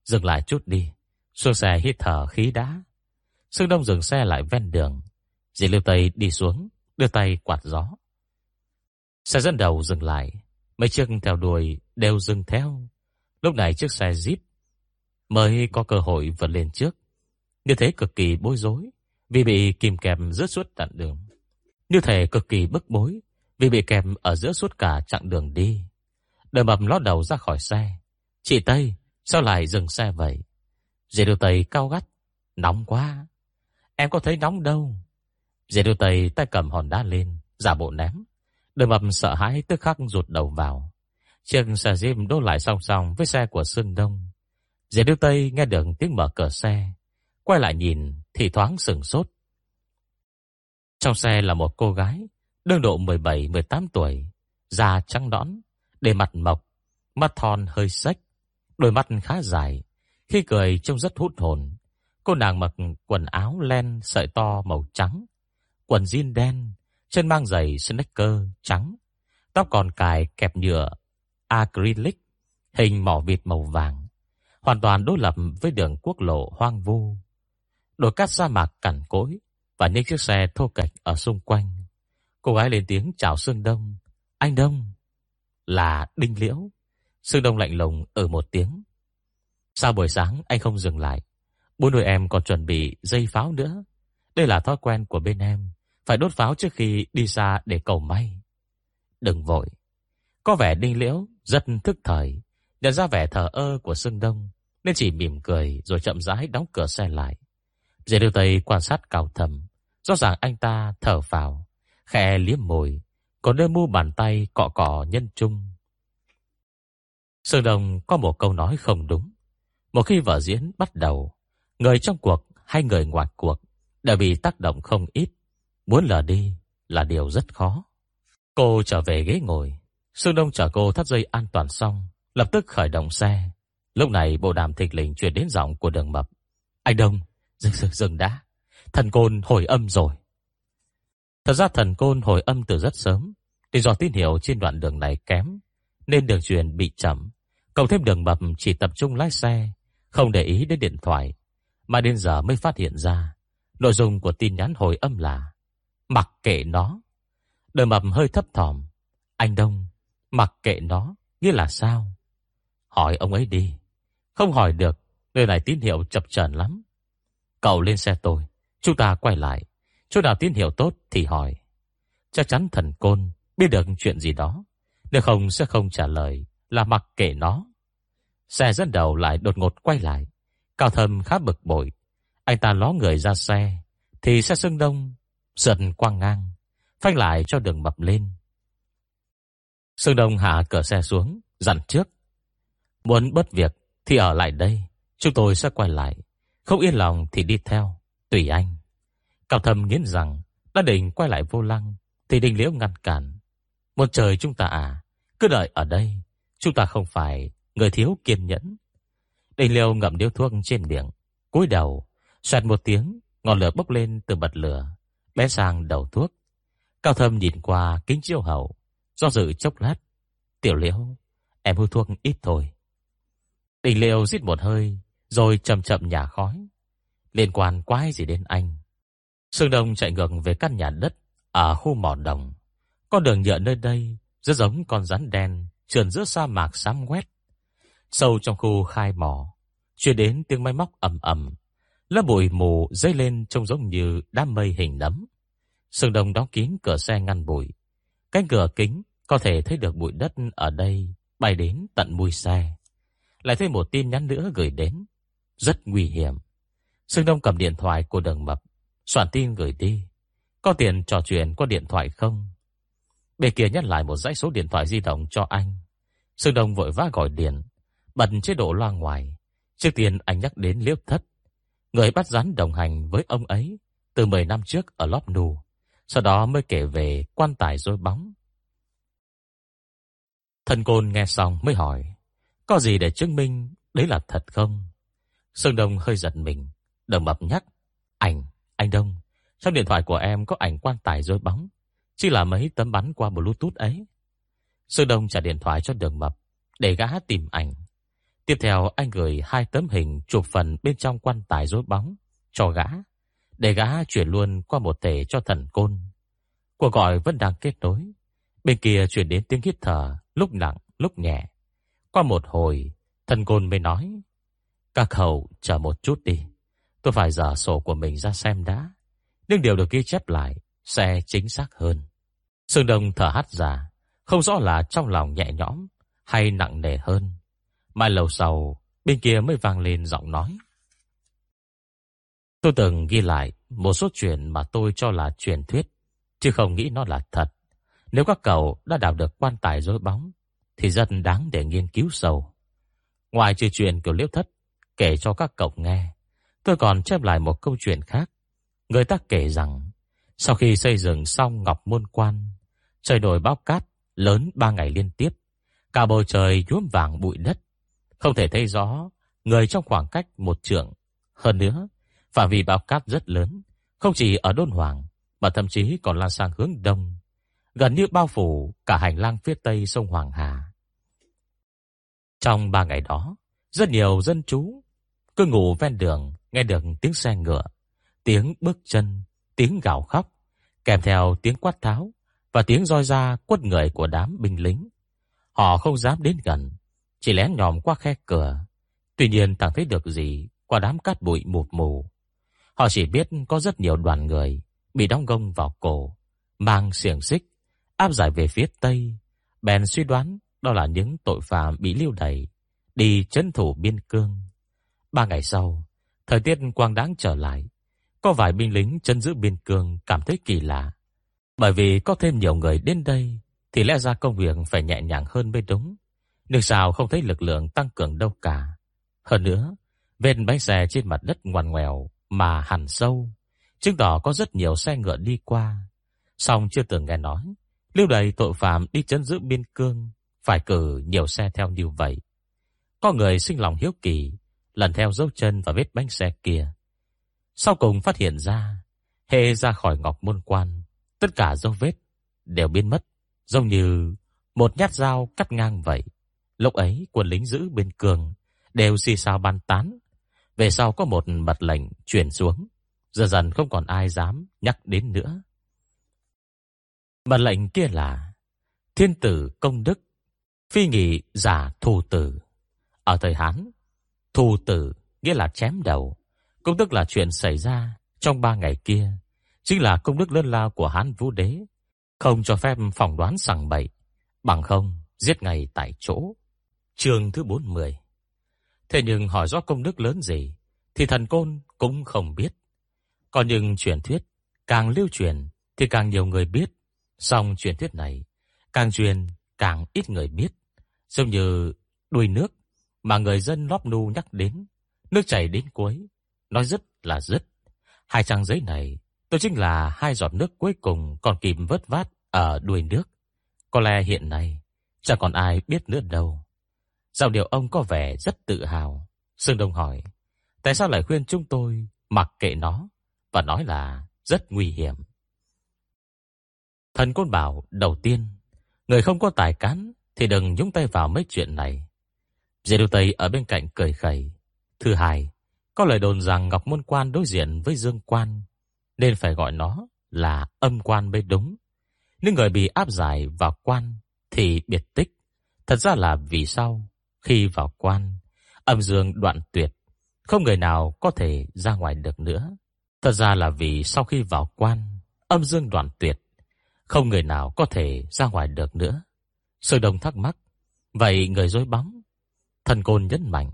Dừng lại chút đi. Xuống xe hít thở khí đá. Sương Đông dừng xe lại ven đường. Dì Lưu Tây đi xuống, đưa tay quạt gió. Xe dẫn đầu dừng lại. Mấy chiếc theo đuôi đều dừng theo. Lúc này chiếc xe Jeep mới có cơ hội vượt lên trước. Như thế cực kỳ bối rối vì bị kìm kẹp giữa suốt chặng đường. Như thể cực kỳ bức bối vì bị kẹp ở giữa suốt cả chặng đường đi. Đời mập lót đầu ra khỏi xe. Chị Tây, sao lại dừng xe vậy? Dì đưa Tây cao gắt. Nóng quá. Em có thấy nóng đâu. Dì đưa Tây tay cầm hòn đá lên, giả bộ ném. Đời mập sợ hãi tức khắc rụt đầu vào. Chiếc xe Jeep đỗ lại song song với xe của Sương Đông. Diệp Điêu Tây nghe được tiếng mở cửa xe. Quay lại nhìn thì thoáng sừng sốt. Trong xe là một cô gái, đương độ 17-18 tuổi, da trắng nõn, để mặt mộc, mắt thon hơi sách đôi mắt khá dài, khi cười trông rất hút hồn. Cô nàng mặc quần áo len sợi to màu trắng, quần jean đen, chân mang giày sneaker trắng, tóc còn cài kẹp nhựa acrylic, hình mỏ vịt màu vàng, hoàn toàn đối lập với đường quốc lộ hoang vu. Đồi cát sa mạc cằn cỗi và những chiếc xe thô kệch ở xung quanh. Cô gái lên tiếng chào Sương Đông. Anh Đông là Đinh Liễu. Sương Đông lạnh lùng ở một tiếng. Sao buổi sáng anh không dừng lại? Bố nuôi em còn chuẩn bị dây pháo nữa. Đây là thói quen của bên em. Phải đốt pháo trước khi đi xa để cầu may. Đừng vội. Có vẻ Đinh Liễu rất thức thời. Nhận ra vẻ thờ ơ của Sương Đông. Nên chỉ mỉm cười rồi chậm rãi đóng cửa xe lại. Dễ điều tây quan sát cao thầm. Rõ ràng anh ta thở vào. Khẽ liếm môi. Còn đôi mu bàn tay cọ cọ nhân trung. Sương Đông có một câu nói không đúng. Một khi vở diễn bắt đầu, người trong cuộc hay người ngoài cuộc đã bị tác động không ít. Muốn lờ đi là điều rất khó. Cô trở về ghế ngồi. Sương Đông chở cô thắt dây an toàn xong, lập tức khởi động xe. Lúc này bộ đàm thịt lình truyền đến giọng của đường mập. Anh Đông, dừng dừng dừng đã. Thần côn hồi âm rồi. Thật ra thần côn hồi âm từ rất sớm. Thì do tín hiệu trên đoạn đường này kém, nên đường truyền bị chậm. Cộng thêm đường mập chỉ tập trung lái xe, không để ý đến điện thoại, mà đến giờ mới phát hiện ra. Nội dung của tin nhắn hồi âm là Mặc kệ nó. Đường mập hơi thấp thỏm. Anh Đông, mặc kệ nó, nghĩa là sao? Hỏi ông ấy đi. Không hỏi được, nơi này tín hiệu chập chờn lắm. Cậu lên xe tôi, chúng ta quay lại. Chỗ nào tín hiệu tốt thì hỏi. Chắc chắn thần côn biết được chuyện gì đó. Nếu không sẽ không trả lời là mặc kệ nó. Xe dẫn đầu lại đột ngột quay lại. Cao thâm khá bực bội. Anh ta ló người ra xe. Thì xe sương đông sượt quang ngang. Phanh lại cho đường mập lên. Sương đông hạ cửa xe xuống. Dặn trước. Muốn bớt việc thì ở lại đây. Chúng tôi sẽ quay lại. Không yên lòng thì đi theo. Tùy anh. Cao thâm nghiến rằng đã định quay lại vô lăng. Thì đình liễu ngăn cản. Một trời chúng ta à. Cứ đợi ở đây. Chúng ta không phải người thiếu kiên nhẫn. Đình Liễu ngậm điếu thuốc trên miệng, cúi đầu, xoẹt một tiếng, ngọn lửa bốc lên từ bật lửa, bé sang đầu thuốc. Cao thâm nhìn qua kính chiếu hậu, do dự chốc lát. Tiểu liễu, em hút thuốc ít thôi. Đình liêu rít một hơi, rồi chậm chậm nhả khói. Liên quan quái gì đến anh? Sương Đông chạy ngược về căn nhà đất ở khu mỏ đồng. Con đường nhựa nơi đây rất giống con rắn đen trườn giữa sa mạc xám quét. Sâu trong khu khai mỏ, truyền đến tiếng máy móc ầm ầm, lớp bụi mù dấy lên trông giống như đám mây hình nấm. Sương Đông đóng kín cửa xe ngăn bụi. Cánh cửa kính có thể thấy được bụi đất ở đây bay đến tận mùi xe. Lại thêm một tin nhắn nữa gửi đến, rất nguy hiểm. Sương Đông cầm điện thoại của Đường Mập, soạn tin gửi đi. Có tiền trò chuyện qua điện thoại không? Bên kia nhắc lại một dãy số điện thoại di động cho anh. Sương Đông vội vã gọi điện, bật chế độ loa ngoài. Trước tiên anh nhắc đến liếp Thất, người bắt rắn đồng hành với ông ấy từ 10 năm trước ở Lop Nù, sau đó mới kể về quan tài rối bóng. Thần Côn nghe xong mới hỏi, có gì để chứng minh đấy là thật không? sơn Đông hơi giật mình, đồng mập nhắc, ảnh, anh Đông, trong điện thoại của em có ảnh quan tài rơi bóng, chỉ là mấy tấm bắn qua Bluetooth ấy. sơn Đông trả điện thoại cho Đường Mập để gã tìm ảnh. Tiếp theo anh gửi hai tấm hình chụp phần bên trong quan tài rối bóng cho gã, để gã chuyển luôn qua một thể cho thần côn. Cuộc gọi vẫn đang kết nối. Bên kia chuyển đến tiếng hít thở, lúc nặng, lúc nhẹ. Qua một hồi, thần côn mới nói, Các hậu chờ một chút đi. Tôi phải dở sổ của mình ra xem đã. Nhưng điều được ghi chép lại sẽ chính xác hơn. Sương Đông thở hắt ra, không rõ là trong lòng nhẹ nhõm hay nặng nề hơn. Mai lâu sau, bên kia mới vang lên giọng nói. Tôi từng ghi lại một số chuyện mà tôi cho là truyền thuyết, chứ không nghĩ nó là thật. Nếu các cậu đã đào được quan tài rối bóng, thì rất đáng để nghiên cứu sâu. Ngoài trừ chuyện kiểu liễu thất, kể cho các cậu nghe, Tôi còn chép lại một câu chuyện khác. Người ta kể rằng, sau khi xây dựng xong Ngọc Môn Quan, trời đổi bão cát lớn ba ngày liên tiếp. Cả bầu trời nhuốm vàng bụi đất, không thể thấy rõ người trong khoảng cách một trượng. Hơn nữa, phạm vi bão cát rất lớn, không chỉ ở Đôn Hoàng, mà thậm chí còn lan sang hướng đông, gần như bao phủ cả hành lang phía tây sông Hoàng Hà. Trong ba ngày đó, rất nhiều dân chú cứ ngủ ven đường, nghe được tiếng xe ngựa, tiếng bước chân, tiếng gào khóc, kèm theo tiếng quát tháo và tiếng roi ra quất người của đám binh lính. Họ không dám đến gần, chỉ lén nhòm qua khe cửa. Tuy nhiên chẳng thấy được gì qua đám cát bụi mụt mù. Họ chỉ biết có rất nhiều đoàn người bị đóng gông vào cổ, mang xiềng xích, áp giải về phía tây. Bèn suy đoán đó là những tội phạm bị lưu đày, đi chấn thủ biên cương. Ba ngày sau, thời tiết quang đáng trở lại. Có vài binh lính chân giữ biên cương cảm thấy kỳ lạ. Bởi vì có thêm nhiều người đến đây, thì lẽ ra công việc phải nhẹ nhàng hơn mới đúng. Nhưng sao không thấy lực lượng tăng cường đâu cả. Hơn nữa, vết bánh xe trên mặt đất ngoằn ngoèo mà hẳn sâu, chứng tỏ có rất nhiều xe ngựa đi qua. Song chưa từng nghe nói, lưu đầy tội phạm đi chấn giữ biên cương phải cử nhiều xe theo như vậy. Có người sinh lòng hiếu kỳ, lần theo dấu chân và vết bánh xe kia. Sau cùng phát hiện ra, hề ra khỏi ngọc môn quan, tất cả dấu vết đều biến mất, giống như một nhát dao cắt ngang vậy. Lúc ấy quân lính giữ bên cường đều xì xào bàn tán. Về sau có một mật lệnh truyền xuống, dần dần không còn ai dám nhắc đến nữa mà lệnh kia là Thiên tử công đức, phi nghị giả thù tử. Ở thời Hán, thù tử nghĩa là chém đầu, công đức là chuyện xảy ra trong ba ngày kia, chính là công đức lớn lao của Hán Vũ Đế, không cho phép phỏng đoán sằng bậy, bằng không giết ngay tại chỗ. Chương thứ 40 Thế nhưng hỏi rõ công đức lớn gì Thì thần côn cũng không biết. Còn nhưng truyền thuyết Càng lưu truyền thì càng nhiều người biết. Song truyền thuyết này Càng truyền càng ít người biết Giống như đuôi nước Mà người dân lóp nu nhắc đến Nước chảy đến cuối Nói rất là rất Hai trang giấy này Tôi chính là hai giọt nước cuối cùng Còn kịp vớt vát ở đuôi nước Có lẽ hiện nay Chẳng còn ai biết nữa đâu Giọng điều ông có vẻ rất tự hào. Sương Đông hỏi, tại sao lại khuyên chúng tôi mặc kệ nó và nói là rất nguy hiểm. Thần côn bảo, đầu tiên, người không có tài cán thì đừng nhúng tay vào mấy chuyện này. Dê Đô Tây ở bên cạnh cười khẩy. Thứ hai, có lời đồn rằng Ngọc Môn Quan đối diện với Dương Quan, nên phải gọi nó là âm quan mới đúng. Nếu người bị áp giải vào quan thì biệt tích. Thật ra là vì sao khi vào quan, âm dương đoạn tuyệt, không người nào có thể ra ngoài được nữa. Thật ra là vì sau khi vào quan, âm dương đoạn tuyệt, không người nào có thể ra ngoài được nữa. Sơ đồng thắc mắc, vậy người dối bóng? Thần côn nhấn mạnh,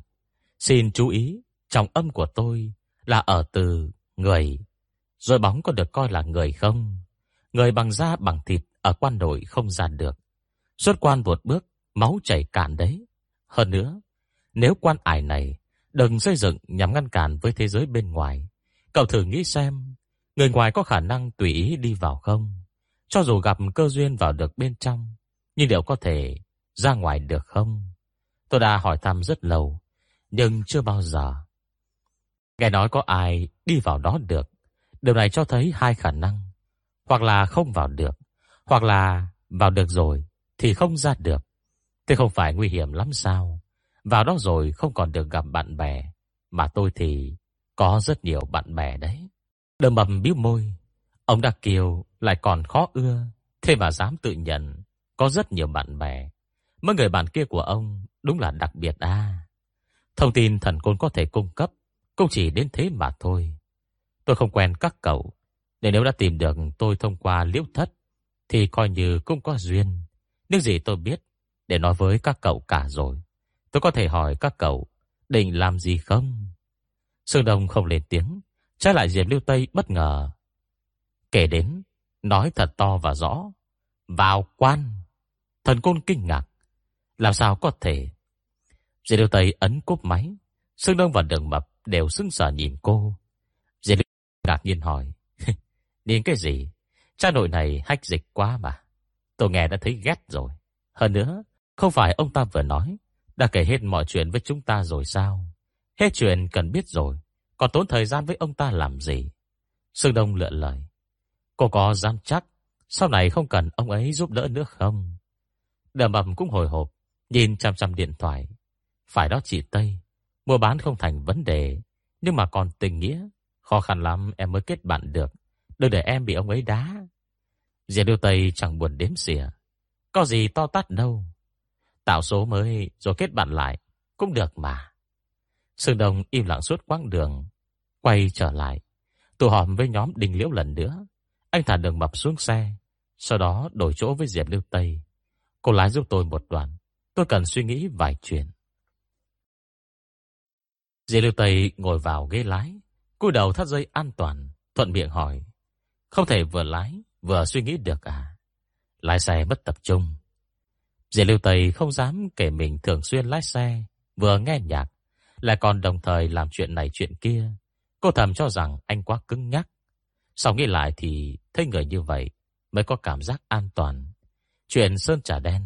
xin chú ý, trong âm của tôi là ở từ người. Dối bóng có được coi là người không? Người bằng da bằng thịt ở quan đội không ra được. Xuất quan vụt bước, máu chảy cạn đấy. Hơn nữa, nếu quan ải này đừng xây dựng nhằm ngăn cản với thế giới bên ngoài, cậu thử nghĩ xem, người ngoài có khả năng tùy ý đi vào không? Cho dù gặp cơ duyên vào được bên trong, nhưng liệu có thể ra ngoài được không? Tôi đã hỏi thăm rất lâu, nhưng chưa bao giờ. Nghe nói có ai đi vào đó được. Điều này cho thấy hai khả năng. Hoặc là không vào được, hoặc là vào được rồi thì không ra được. Thế không phải nguy hiểm lắm sao? Vào đó rồi không còn được gặp bạn bè. Mà tôi thì có rất nhiều bạn bè đấy. Đầm mầm biếu môi. Ông Đắc Kiều lại còn khó ưa. Thế mà dám tự nhận có rất nhiều bạn bè. Mấy người bạn kia của ông đúng là đặc biệt à. Thông tin thần côn có thể cung cấp cũng chỉ đến thế mà thôi. Tôi không quen các cậu. nên nếu đã tìm được tôi thông qua liễu thất thì coi như cũng có duyên. Những gì tôi biết để nói với các cậu cả rồi. Tôi có thể hỏi các cậu định làm gì không? Sương Đông không lên tiếng, trái lại Diệp Lưu Tây bất ngờ. Kể đến, nói thật to và rõ. Vào quan! Thần côn kinh ngạc. Làm sao có thể? Diệp Liêu Tây ấn cúp máy. Sương Đông và Đường Mập đều sững sờ nhìn cô. Diệp Liêu ngạc nhiên hỏi. Nhìn cái gì? Cha nội này hách dịch quá mà. Tôi nghe đã thấy ghét rồi. Hơn nữa, không phải ông ta vừa nói, đã kể hết mọi chuyện với chúng ta rồi sao? Hết chuyện cần biết rồi, còn tốn thời gian với ông ta làm gì? Sương Đông lựa lời. Cô có dám chắc sau này không cần ông ấy giúp đỡ nữa không? Đờ mầm cũng hồi hộp, nhìn chăm chăm điện thoại. Phải đó chị Tây, mua bán không thành vấn đề, nhưng mà còn tình nghĩa, khó khăn lắm em mới kết bạn được. Đừng để em bị ông ấy đá. Diệp Điêu Tây chẳng buồn đếm xỉa. Có gì to tát đâu. Tạo số mới rồi kết bạn lại, cũng được mà. Sương Đông im lặng suốt quãng đường, quay trở lại, tụ họp với nhóm Đình Liễu lần nữa. Anh thả đường mập xuống xe, sau đó đổi chỗ với Diệp Lưu Tây. Cô lái giúp tôi một đoạn, tôi cần suy nghĩ vài chuyện. Diệp Lưu Tây ngồi vào ghế lái, cúi đầu thắt dây an toàn, thuận miệng hỏi: "Không thể vừa lái vừa suy nghĩ được à?" Lái xe mất tập trung. Diệp Lưu Tây không dám kể mình thường xuyên lái xe, vừa nghe nhạc, lại còn đồng thời làm chuyện này chuyện kia. Cô thầm cho rằng anh quá cứng nhắc. Sau nghĩ lại thì thấy người như vậy mới có cảm giác an toàn. Chuyện Sơn Trà Đen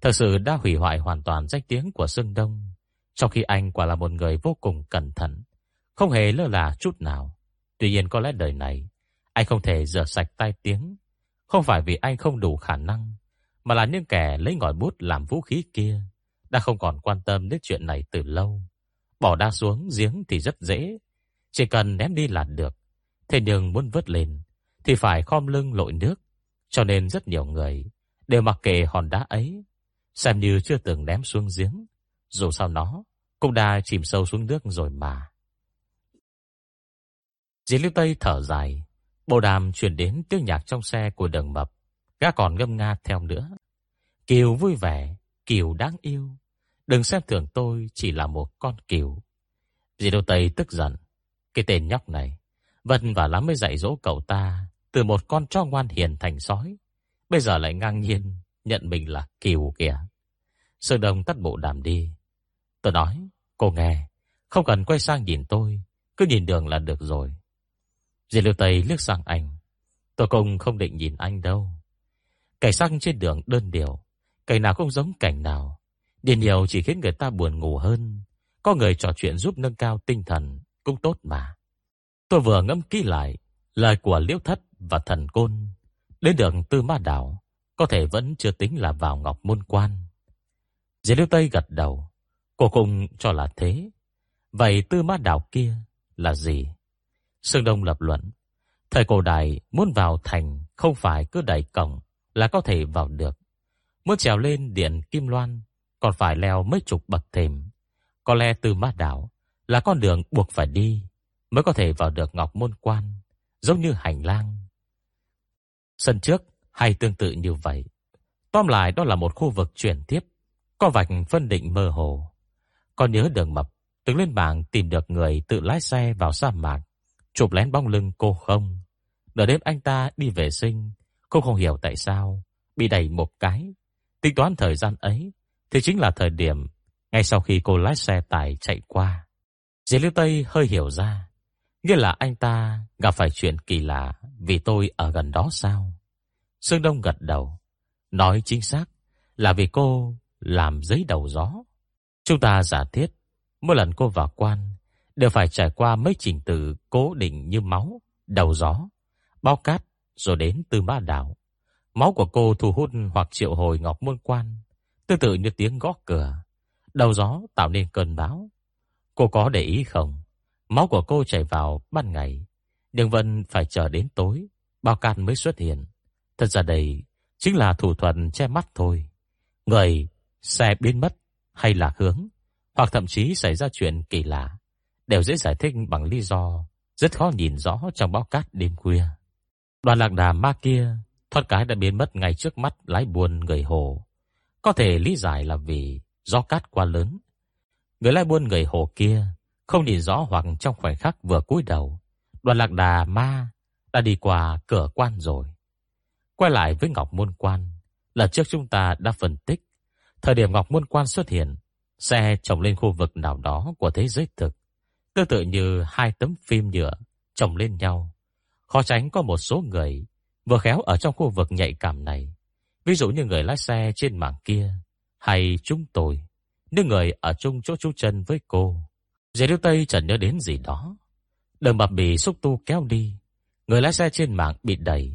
thật sự đã hủy hoại hoàn toàn danh tiếng của Sương Đông, trong khi anh quả là một người vô cùng cẩn thận, không hề lơ là chút nào. Tuy nhiên có lẽ đời này, anh không thể rửa sạch tai tiếng, không phải vì anh không đủ khả năng, mà là những kẻ lấy ngòi bút làm vũ khí kia đã không còn quan tâm đến chuyện này từ lâu. Bỏ đa xuống giếng thì rất dễ, chỉ cần ném đi là được. Thế nhưng muốn vớt lên thì phải khom lưng lội nước, cho nên rất nhiều người đều mặc kệ hòn đá ấy, xem như chưa từng ném xuống giếng, dù sao nó cũng đã chìm sâu xuống nước rồi mà. Dì Lưu Tây thở dài, bộ đàm chuyển đến tiếng nhạc trong xe của đường mập, gã còn ngâm nga theo nữa. Kiều vui vẻ, Kiều đáng yêu, đừng xem thường tôi chỉ là một con Kiều. Dì Lưu Tây tức giận, cái tên nhóc này, vân và lắm mới dạy dỗ cậu ta từ một con chó ngoan hiền thành sói, bây giờ lại ngang nhiên nhận mình là Kiều kìa. Sơn Đông tắt bộ đàm đi. Tôi nói, cô nghe, không cần quay sang nhìn tôi, cứ nhìn đường là được rồi. Diệp Lưu Tây liếc sang anh. Tôi cũng không định nhìn anh đâu. Cảnh sắc trên đường đơn điệu, cảnh nào cũng giống cảnh nào. Điền nhiều chỉ khiến người ta buồn ngủ hơn. Có người trò chuyện giúp nâng cao tinh thần cũng tốt mà. Tôi vừa ngẫm kỹ lại lời của Liễu Thất và Thần Côn. Đến đường Tư Ma Đảo, có thể vẫn chưa tính là vào Ngọc Môn Quan. Diệp Liêu Tây gật đầu, cô cùng cho là thế. Vậy Tư Ma Đảo kia là gì? Sương Đông lập luận, thời cổ đại muốn vào thành không phải cứ đẩy cổng là có thể vào được. Muốn trèo lên điện Kim Loan còn phải leo mấy chục bậc thềm. Có lẽ Tư Ma Đảo là con đường buộc phải đi mới có thể vào được Ngọc Môn Quan, giống như hành lang. Sân trước hay tương tự như vậy. Tóm lại đó là một khu vực chuyển tiếp, có vạch phân định mơ hồ. Còn nhớ đường mập, từng lên bảng tìm được người tự lái xe vào sa mạc, chụp lén bóng lưng cô không. Đợi đêm anh ta đi vệ sinh, cô không hiểu tại sao, bị đẩy một cái. Tính toán thời gian ấy, thì chính là thời điểm ngay sau khi cô lái xe tải chạy qua. Diệp Liêu Tây hơi hiểu ra, nghĩa là anh ta gặp phải chuyện kỳ lạ vì tôi ở gần đó sao? Sương Đông gật đầu, nói chính xác là vì cô làm giấy đầu gió. Chúng ta giả thiết, mỗi lần cô vào quan đều phải trải qua mấy trình tự cố định như máu, đầu gió, bao cát rồi đến từ ma đảo. Máu của cô thu hút hoặc triệu hồi ngọc môn quan, tương tự như tiếng gõ cửa. Đầu gió tạo nên cơn bão, Cô có để ý không? Máu của cô chảy vào ban ngày, nhưng vẫn phải chờ đến tối, bao can mới xuất hiện. Thật ra đây chính là thủ thuật che mắt thôi. Người xe biến mất hay là hướng, hoặc thậm chí xảy ra chuyện kỳ lạ, đều dễ giải thích bằng lý do rất khó nhìn rõ trong bao cát đêm khuya. Đoàn lạc đà ma kia thoát cái đã biến mất ngay trước mắt lái buôn người hồ. Có thể lý giải là vì do cát quá lớn, Người lái buôn người hồ kia không nhìn rõ hoặc trong khoảnh khắc vừa cúi đầu, đoàn lạc đà ma đã đi qua cửa quan rồi. Quay lại với Ngọc Môn Quan, lần trước chúng ta đã phân tích, thời điểm Ngọc Môn Quan xuất hiện, xe trồng lên khu vực nào đó của thế giới thực, tương tự như hai tấm phim nhựa chồng lên nhau. Khó tránh có một số người vừa khéo ở trong khu vực nhạy cảm này. Ví dụ như người lái xe trên mảng kia, hay chúng tôi, những người ở chung chỗ chú chân với cô. Dễ điêu Tây chẳng nhớ đến gì đó. Đường mập bị xúc tu kéo đi, người lái xe trên mạng bị đẩy,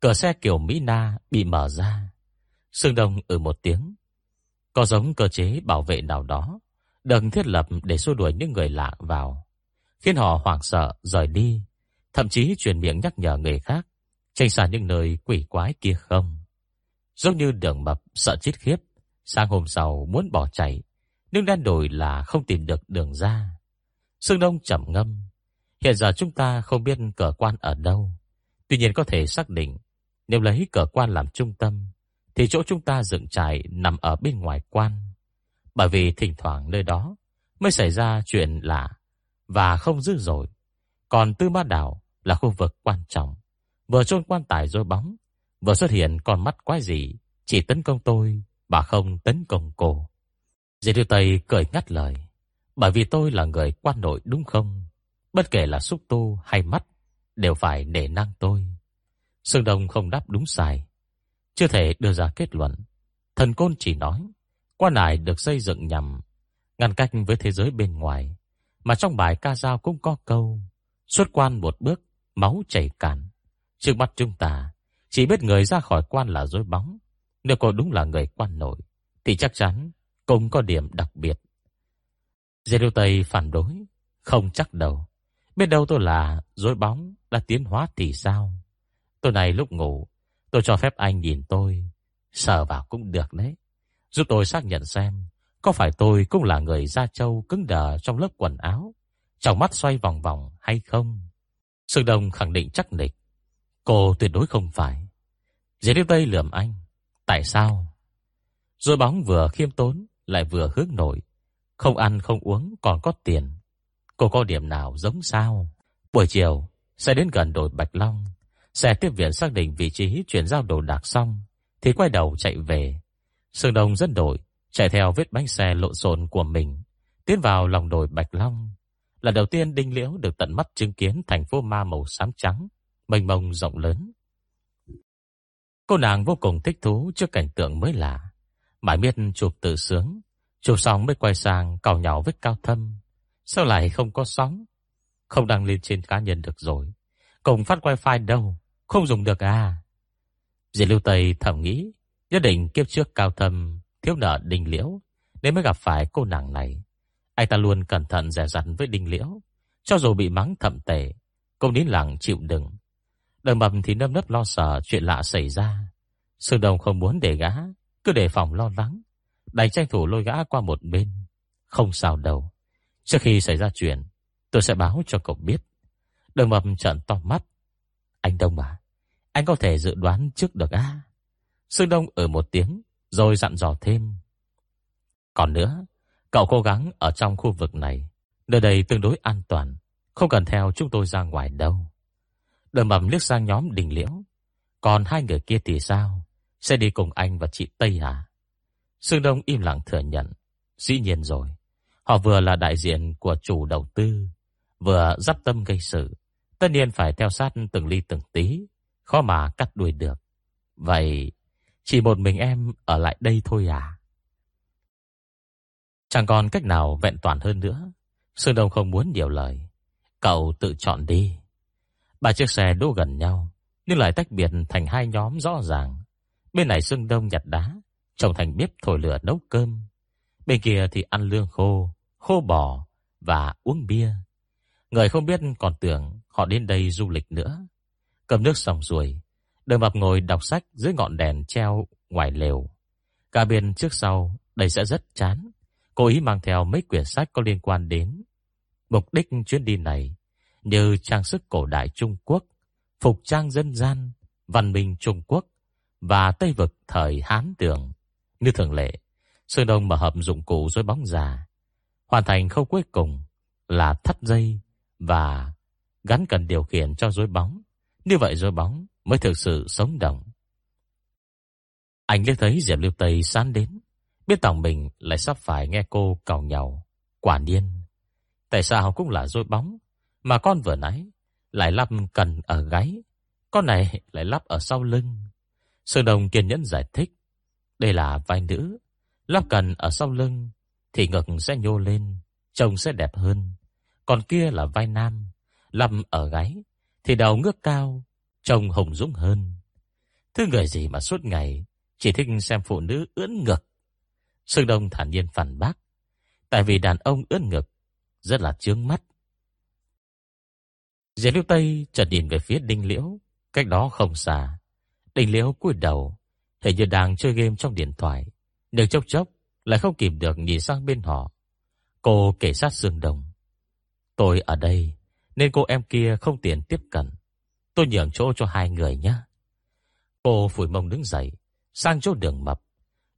cửa xe kiểu Mỹ Na bị mở ra. Sương Đông ở một tiếng. Có giống cơ chế bảo vệ nào đó, đừng thiết lập để xua đuổi những người lạ vào, khiến họ hoảng sợ rời đi, thậm chí truyền miệng nhắc nhở người khác. Tránh xa những nơi quỷ quái kia không. Giống như đường mập sợ chết khiếp, sang hôm sau muốn bỏ chạy, nhưng đen đổi là không tìm được đường ra. Sương Đông trầm ngâm, hiện giờ chúng ta không biết cờ quan ở đâu, tuy nhiên có thể xác định nếu lấy cờ quan làm trung tâm, thì chỗ chúng ta dựng trại nằm ở bên ngoài quan. Bởi vì thỉnh thoảng nơi đó mới xảy ra chuyện lạ và không dữ dội. Còn Tư Ma Đảo là khu vực quan trọng, vừa chôn quan tài rồi bóng, vừa xuất hiện con mắt quái gì, chỉ tấn công tôi, bà không tấn công cô. Diệp Tiêu Tây cười ngắt lời, bởi vì tôi là người quan nội đúng không? Bất kể là xúc tu hay mắt, đều phải nể năng tôi. Sương Đông không đáp đúng sai, chưa thể đưa ra kết luận. Thần Côn chỉ nói, quan ải được xây dựng nhằm ngăn cách với thế giới bên ngoài, mà trong bài ca dao cũng có câu, xuất quan một bước, máu chảy cạn. Trước mắt chúng ta, chỉ biết người ra khỏi quan là dối bóng. Nếu cô đúng là người quan nội, thì chắc chắn cũng có điểm đặc biệt. Diêu Tây phản đối, không chắc đầu Biết đâu tôi là dối bóng, đã tiến hóa thì sao? Tôi này lúc ngủ, tôi cho phép anh nhìn tôi, sờ vào cũng được đấy. Giúp tôi xác nhận xem, có phải tôi cũng là người da trâu cứng đờ trong lớp quần áo, trong mắt xoay vòng vòng hay không? Sương Đông khẳng định chắc nịch. Cô tuyệt đối không phải. Dễ điêu Tây lườm anh. Tại sao? Rồi bóng vừa khiêm tốn, lại vừa hướng nổi Không ăn không uống còn có tiền. Cô có điểm nào giống sao? Buổi chiều, sẽ đến gần đồi Bạch Long. Xe tiếp viện xác định vị trí chuyển giao đồ đạc xong, thì quay đầu chạy về. Sương Đông dẫn đội, chạy theo vết bánh xe lộn xộn của mình, tiến vào lòng đồi Bạch Long. Lần đầu tiên Đinh Liễu được tận mắt chứng kiến thành phố ma màu xám trắng, mênh mông rộng lớn. Cô nàng vô cùng thích thú trước cảnh tượng mới lạ. Mãi biết chụp tự sướng, chụp xong mới quay sang cào nhào với cao thâm. Sao lại không có sóng? Không đăng lên trên cá nhân được rồi. Cùng phát wifi đâu, không dùng được à? Diệt lưu Tây thầm nghĩ, nhất định kiếp trước cao thâm, thiếu nợ đình liễu, nên mới gặp phải cô nàng này. Anh ta luôn cẩn thận dè dặt với đình liễu, cho dù bị mắng thậm tệ, cũng nín lặng chịu đựng. Đời mầm thì nâm nấp lo sợ chuyện lạ xảy ra. Sương Đồng không muốn để gã, cứ để phòng lo lắng. Đành tranh thủ lôi gã qua một bên. Không sao đâu. Trước khi xảy ra chuyện, tôi sẽ báo cho cậu biết. Đời mập trợn to mắt. Anh Đông à, anh có thể dự đoán trước được à? Sương Đông ở một tiếng, rồi dặn dò thêm. Còn nữa, cậu cố gắng ở trong khu vực này. Nơi đây tương đối an toàn, không cần theo chúng tôi ra ngoài đâu. Đờ mập liếc sang nhóm đình liễu. Còn hai người kia thì sao? Sẽ đi cùng anh và chị Tây à? Sương Đông im lặng thừa nhận. Dĩ nhiên rồi. Họ vừa là đại diện của chủ đầu tư, vừa dắt tâm gây sự. Tất nhiên phải theo sát từng ly từng tí, khó mà cắt đuôi được. Vậy, chỉ một mình em ở lại đây thôi à? Chẳng còn cách nào vẹn toàn hơn nữa. Sương Đông không muốn nhiều lời. Cậu tự chọn đi. Ba chiếc xe đỗ gần nhau, nhưng lại tách biệt thành hai nhóm rõ ràng. Bên này Sương Đông nhặt đá, trồng thành bếp thổi lửa nấu cơm. Bên kia thì ăn lương khô, khô bò và uống bia. Người không biết còn tưởng họ đến đây du lịch nữa. Cầm nước xong rồi, Đường mập ngồi đọc sách dưới ngọn đèn treo ngoài lều. Cả bên trước sau, đây sẽ rất chán. Cố ý mang theo mấy quyển sách có liên quan đến. Mục đích chuyến đi này như trang sức cổ đại Trung Quốc, phục trang dân gian, văn minh Trung Quốc và Tây vực thời Hán Tường. Như thường lệ, Sơn Đông mở hộp dụng cụ rối bóng già. Hoàn thành khâu cuối cùng là thắt dây và gắn cần điều khiển cho rối bóng. Như vậy rối bóng mới thực sự sống động. Anh liếc thấy Diệp Liêu Tây sán đến, biết tòng mình lại sắp phải nghe cô cào nhàu. Quả điên Tại sao cũng là dối bóng, mà con vừa nãy lại lắp cần ở gáy, con này lại lắp ở sau lưng. Sơn Đồng kiên nhẫn giải thích, đây là vai nữ, lắp cần ở sau lưng thì ngực sẽ nhô lên, trông sẽ đẹp hơn. Còn kia là vai nam, lắp ở gáy thì đầu ngước cao, trông hùng dũng hơn. Thứ người gì mà suốt ngày chỉ thích xem phụ nữ ưỡn ngực. Sương Đông thản nhiên phản bác, tại vì đàn ông ưỡn ngực rất là chướng mắt. Diệp Liễu Tây chợt nhìn về phía Đinh Liễu, cách đó không xa. Đinh Liễu cúi đầu, hình như đang chơi game trong điện thoại, nhưng chốc chốc lại không kìm được nhìn sang bên họ. Cô kể sát Dương Đồng. Tôi ở đây, nên cô em kia không tiện tiếp cận. Tôi nhường chỗ cho hai người nhé. Cô phủi mông đứng dậy, sang chỗ đường mập.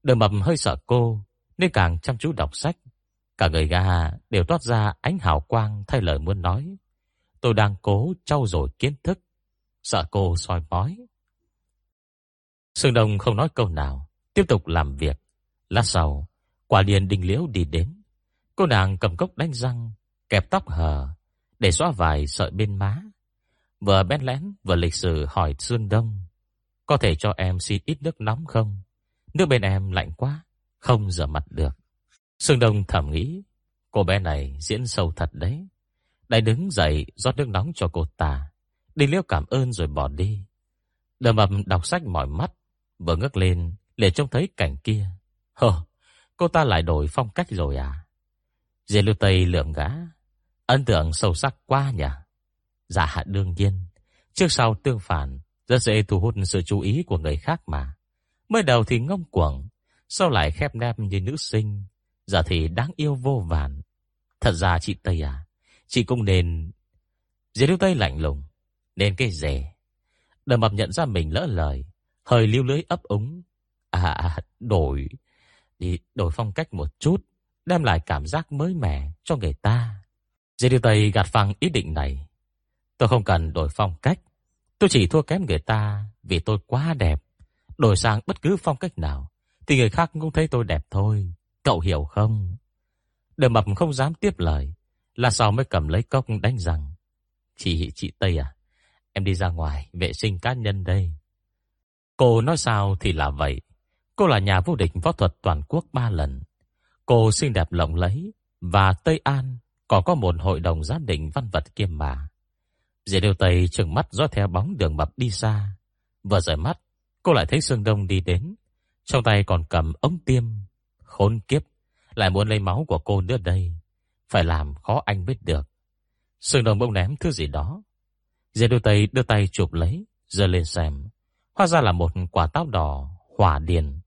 Đường mập hơi sợ cô, nên càng chăm chú đọc sách. Cả người gà đều toát ra ánh hào quang thay lời muốn nói. Tôi đang cố trau dồi kiến thức, sợ cô soi mói. Sương Đông không nói câu nào, tiếp tục làm việc. Lát sau, quả liền đình liễu đi đến. Cô nàng cầm cốc đánh răng, kẹp tóc hờ, để xóa vài sợi bên má. Vừa bén lén vừa lịch sử hỏi Sương Đông. Có thể cho em xin ít nước nóng không? Nước bên em lạnh quá, không rửa mặt được. Sương Đông thầm nghĩ, cô bé này diễn sâu thật đấy. Đại đứng dậy rót nước nóng cho cô ta. Đinh Liễu cảm ơn rồi bỏ đi. Đờ mập đọc sách mỏi mắt, vừa ngước lên để trông thấy cảnh kia. Hờ, cô ta lại đổi phong cách rồi à? Dê lưu Tây lượng gã. Ấn tượng sâu sắc quá nhỉ? Dạ đương nhiên. Trước sau tương phản, rất dễ thu hút sự chú ý của người khác mà. Mới đầu thì ngông cuồng, sau lại khép nép như nữ sinh, giờ thì đáng yêu vô vàn. Thật ra chị Tây à, chị cũng nên... dê lưu Tây lạnh lùng, nên cái rể. Đầm mập nhận ra mình lỡ lời, hơi lưu lưới ấp úng. À, à đổi, đi đổi phong cách một chút, đem lại cảm giác mới mẻ cho người ta. Dế lưu Tây gạt phăng ý định này. Tôi không cần đổi phong cách, tôi chỉ thua kém người ta vì tôi quá đẹp. Đổi sang bất cứ phong cách nào, thì người khác cũng thấy tôi đẹp thôi. Cậu hiểu không? Đờ mập không dám tiếp lời. Là sau mới cầm lấy cốc đánh rằng. Chị, chị Tây à? Em đi ra ngoài, vệ sinh cá nhân đây. Cô nói sao thì là vậy. Cô là nhà vô địch võ thuật toàn quốc ba lần. Cô xinh đẹp lộng lẫy và Tây An còn có một hội đồng giám định văn vật kiêm mà. Diệp Điều Tây trừng mắt dõi theo bóng đường mập đi xa. Vừa rời mắt, cô lại thấy Sương Đông đi đến. Trong tay còn cầm ống tiêm. Khốn kiếp, lại muốn lấy máu của cô nữa đây. Phải làm khó anh biết được. Sương Đông bỗng ném thứ gì đó. Diệp Điều Tây đưa tay chụp lấy, giơ lên xem. Hóa ra là một quả táo đỏ, hỏa điền,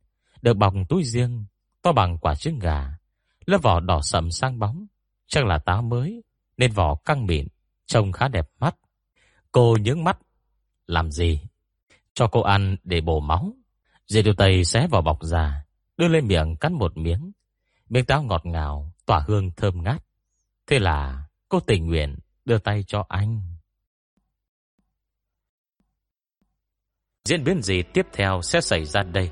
được bọc túi riêng, to bằng quả trứng gà. Lớp vỏ đỏ sậm sang bóng, chắc là táo mới, nên vỏ căng mịn, trông khá đẹp mắt. Cô nhướng mắt. Làm gì? Cho cô ăn để bổ máu. Dì điều tây xé vỏ bọc ra, đưa lên miệng cắn một miếng. Miếng táo ngọt ngào, tỏa hương thơm ngát. Thế là cô tình nguyện đưa tay cho anh. Diễn biến gì tiếp theo sẽ xảy ra đây?